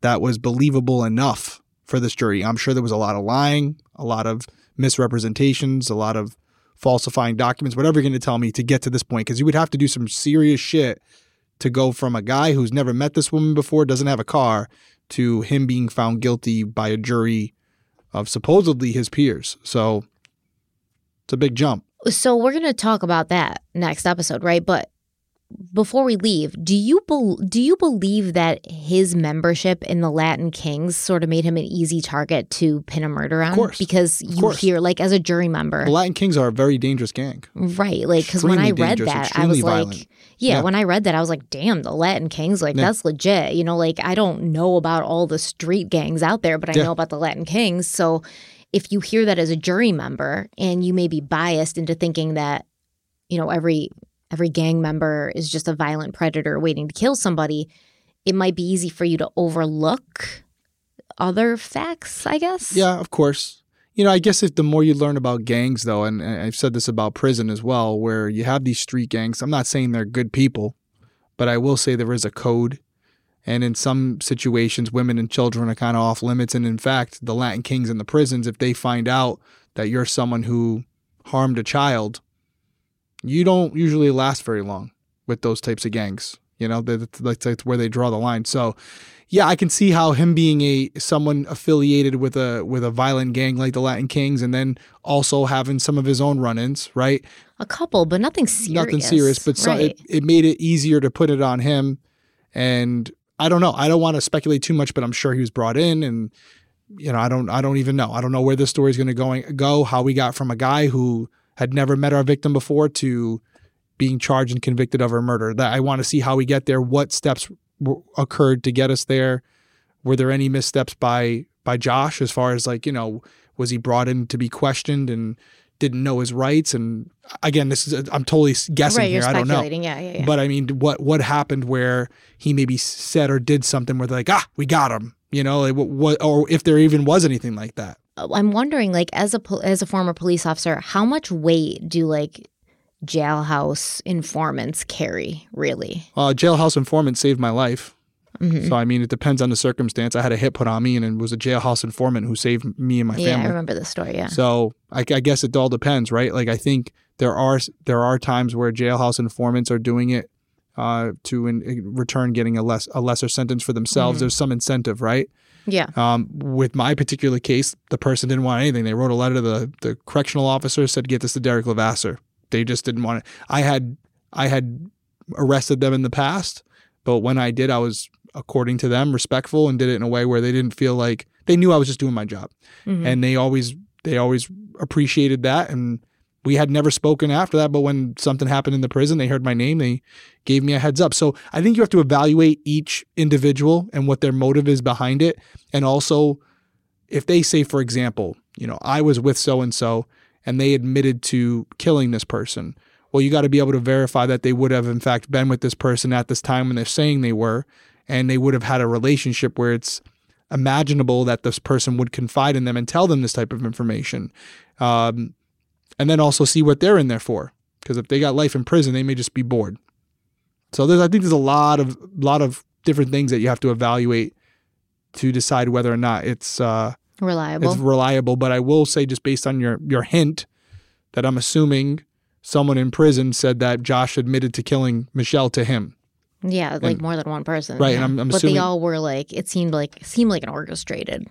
that was believable enough for this jury. I'm sure there was a lot of lying, a lot of misrepresentations, a lot of falsifying documents, whatever you're going to tell me to get to this point because you would have to do some serious shit to go from a guy who's never met this woman before, doesn't have a car, to him being found guilty by a jury of supposedly his peers. So it's a big jump. So we're going to talk about that next episode, right? But before we leave, do you be- do you believe that his membership in the Latin Kings sort of made him an easy target to pin a murder on? Of course, because you course. hear like as a jury member, the Latin Kings are a very dangerous gang, right? Like because when I read that, I was violent. like, yeah, yeah, when I read that, I was like, damn, the Latin Kings, like yeah. that's legit. You know, like I don't know about all the street gangs out there, but I yeah. know about the Latin Kings, so if you hear that as a jury member and you may be biased into thinking that, you know, every every gang member is just a violent predator waiting to kill somebody, it might be easy for you to overlook other facts, I guess. Yeah, of course. You know, I guess if the more you learn about gangs, though, and, and I've said this about prison as well, where you have these street gangs. I'm not saying they're good people, but I will say there is a code. And in some situations, women and children are kind of off limits. And in fact, the Latin kings in the prisons, if they find out that you're someone who harmed a child, you don't usually last very long with those types of gangs. You know, that's, that's where they draw the line. So, yeah, I can see how him being a someone affiliated with a with a violent gang like the Latin Kings, and then also having some of his own run-ins, right? A couple, but nothing serious. Nothing serious, but so it, it made it easier to put it on him. And I don't know. I don't want to speculate too much, but I'm sure he was brought in, and you know, I don't. I don't even know. I don't know where this story is going to going go. How we got from a guy who had never met our victim before to being charged and convicted of her murder. That I want to see how we get there. What steps w- occurred to get us there? Were there any missteps by by Josh as far as like you know was he brought in to be questioned and didn't know his rights? And again, this is I'm totally guessing right, here. I don't know. Yeah, yeah, yeah. But I mean, what what happened where he maybe said or did something where they're like, ah, we got him. You know, like what, what or if there even was anything like that. I'm wondering, like, as a as a former police officer, how much weight do like jailhouse informants carry? Really? Uh, jailhouse informant saved my life. Mhm. So I mean, it depends on the circumstance. I had a hit put on me, and it was a jailhouse informant who saved me and my family. yeah, I remember the story. Yeah. So I, I guess it all depends, right? Like I think there are there are times where jailhouse informants are doing it uh, to in, return getting a less a lesser sentence for themselves. Mhm. There's some incentive, right? yeah. Um, with my particular case, the person didn't want anything. They wrote a letter to the, the correctional officer, said, "Get this to Derek Levasseur." They just didn't want it. I had I had arrested them in the past, but when I did, I was according to them respectful and did it in a way where they didn't feel like they knew I was just doing my job, Mhm. and they always they always appreciated that. And we had never spoken after that, but when something happened in the prison, they heard my name. They gave me a heads up. So I think you have to evaluate each individual and what their motive is behind it. And also, if they say, for example, you know, I was with so and so and they admitted to killing this person, well, you got to be able to verify that they would have, in fact, been with this person at this time when they're saying they were, and they would have had a relationship where it's imaginable that this person would confide in them and tell them this type of information. Um, and then also see what they're in there for. Because if they got life in prison, they may just be bored. So there's, I think there's a lot of lot of different things that you have to evaluate to decide whether or not it's uh, Reliable. it's reliable. But I will say, just based on your your hint, that I'm assuming someone in prison said that Josh admitted to killing Mischelle to him. Yeah, like and- more than one person. Right, and. I'm- I'm but assuming- they all were like. It seemed like seemed like an orchestrated.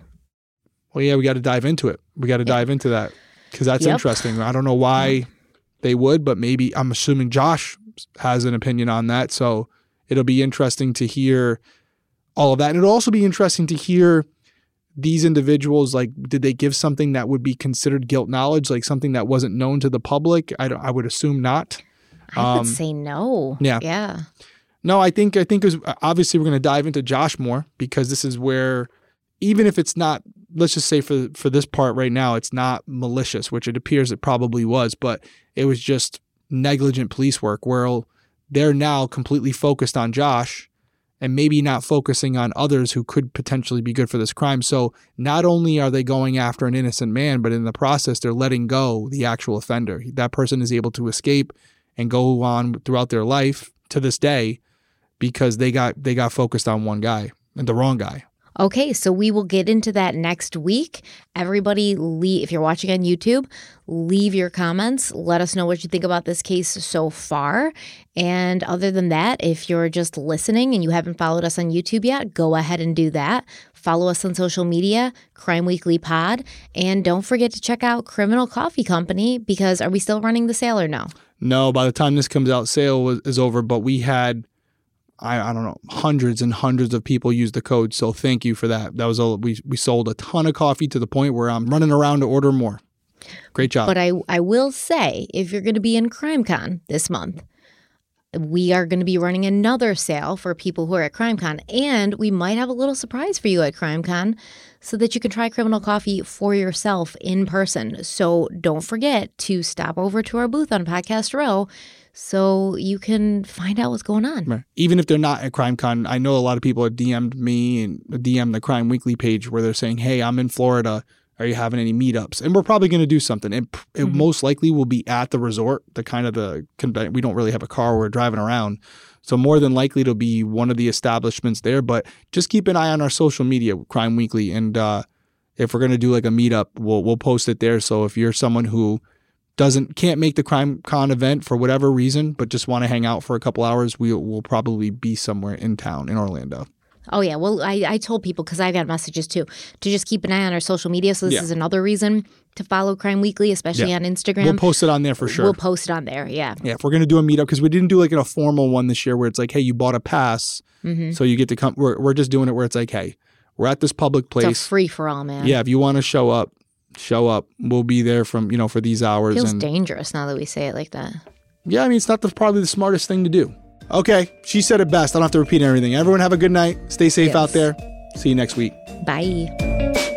Well, yeah, we got to dive into it. We got to Yeah. dive into that because that's Yep. interesting. I don't know why they would, but maybe I'm assuming Josh has an opinion on that. So it'll be interesting to hear all of that. And it'll also be interesting to hear these individuals like did they give something that would be considered guilt knowledge like something that wasn't known to the public i, don't, I would assume not I Um, would say no. yeah. Yeah. No, I think I think is uh, obviously we're going to dive into Josh more because this is where even if it's not let's just say for for this part right now it's not malicious, which it appears it probably was, but it was just negligent police work where they're now completely focused on Josh and maybe not focusing on others who could potentially be good for this crime. So not only are they going after an innocent man, but in the process they're letting go the actual offender. That person is able to escape and go on throughout their life to this day because they got they got focused on one guy and the wrong guy. Okay, so we will get into that next week. Everybody, leave, if you're watching on YouTube, leave your comments. Let us know what you think about this case so far. And other than that, if you're just listening and you haven't followed us on YouTube yet, go ahead and do that. Follow us on social media, Crime Weekly Pod, and don't forget to check out Criminal Coffee Company because are we still running the sale or no? No, by the time this comes out, sale is over. But we had, I, I don't know, hundreds and hundreds of people use the code. So thank you for that. That was a we we sold a ton of coffee to the point where I'm running around to order more. Great job. But I, I will say, if you're going to be in CrimeCon this month, we are going to be running another sale for people who are at CrimeCon, and we might have a little surprise for you at CrimeCon so that you can try criminal coffee for yourself in person. So don't forget to stop over to our booth on Podcast Row so you can find out what's going on. Right. Even if they're not at CrimeCon, I know a lot of people have DM'd me and DM the Crime Weekly page where they're saying, "Hey, I'm in Florida. Are you having any meetups?" And we're probably going to do something. It, it Mhm. most likely will be at the resort. The kind of the we don't really have a car. We're driving around, so more than likely it'll be one of the establishments there. But just keep an eye on our social media, Crime Weekly, and uh, if we're going to do like a meetup, we'll we'll post it there. So if you're someone who doesn't can't make the crime con event for whatever reason but just want to hang out for a couple hours we will probably be somewhere in town in orlando Oh yeah, well I, I told people because I got messages too to just keep an eye on our social media. So this Yeah. is another reason to follow Crime Weekly, especially Yeah. on Instagram. we'll post it on there for sure We'll post it on there. Yeah. yeah if we're going to do a meetup because we didn't do like a formal one this year where it's like hey you bought a pass hmm so you get to come we're, we're just doing it where it's like hey we're at this public place free for all, man. yeah if you want to show up show up we'll be there from you know for these hours Feels and dangerous now that we say it like that. yeah i mean it's not the, probably the smartest thing to do okay she said it best i don't have to repeat everything everyone have a good night stay safe Yes. out there see you next week Bye.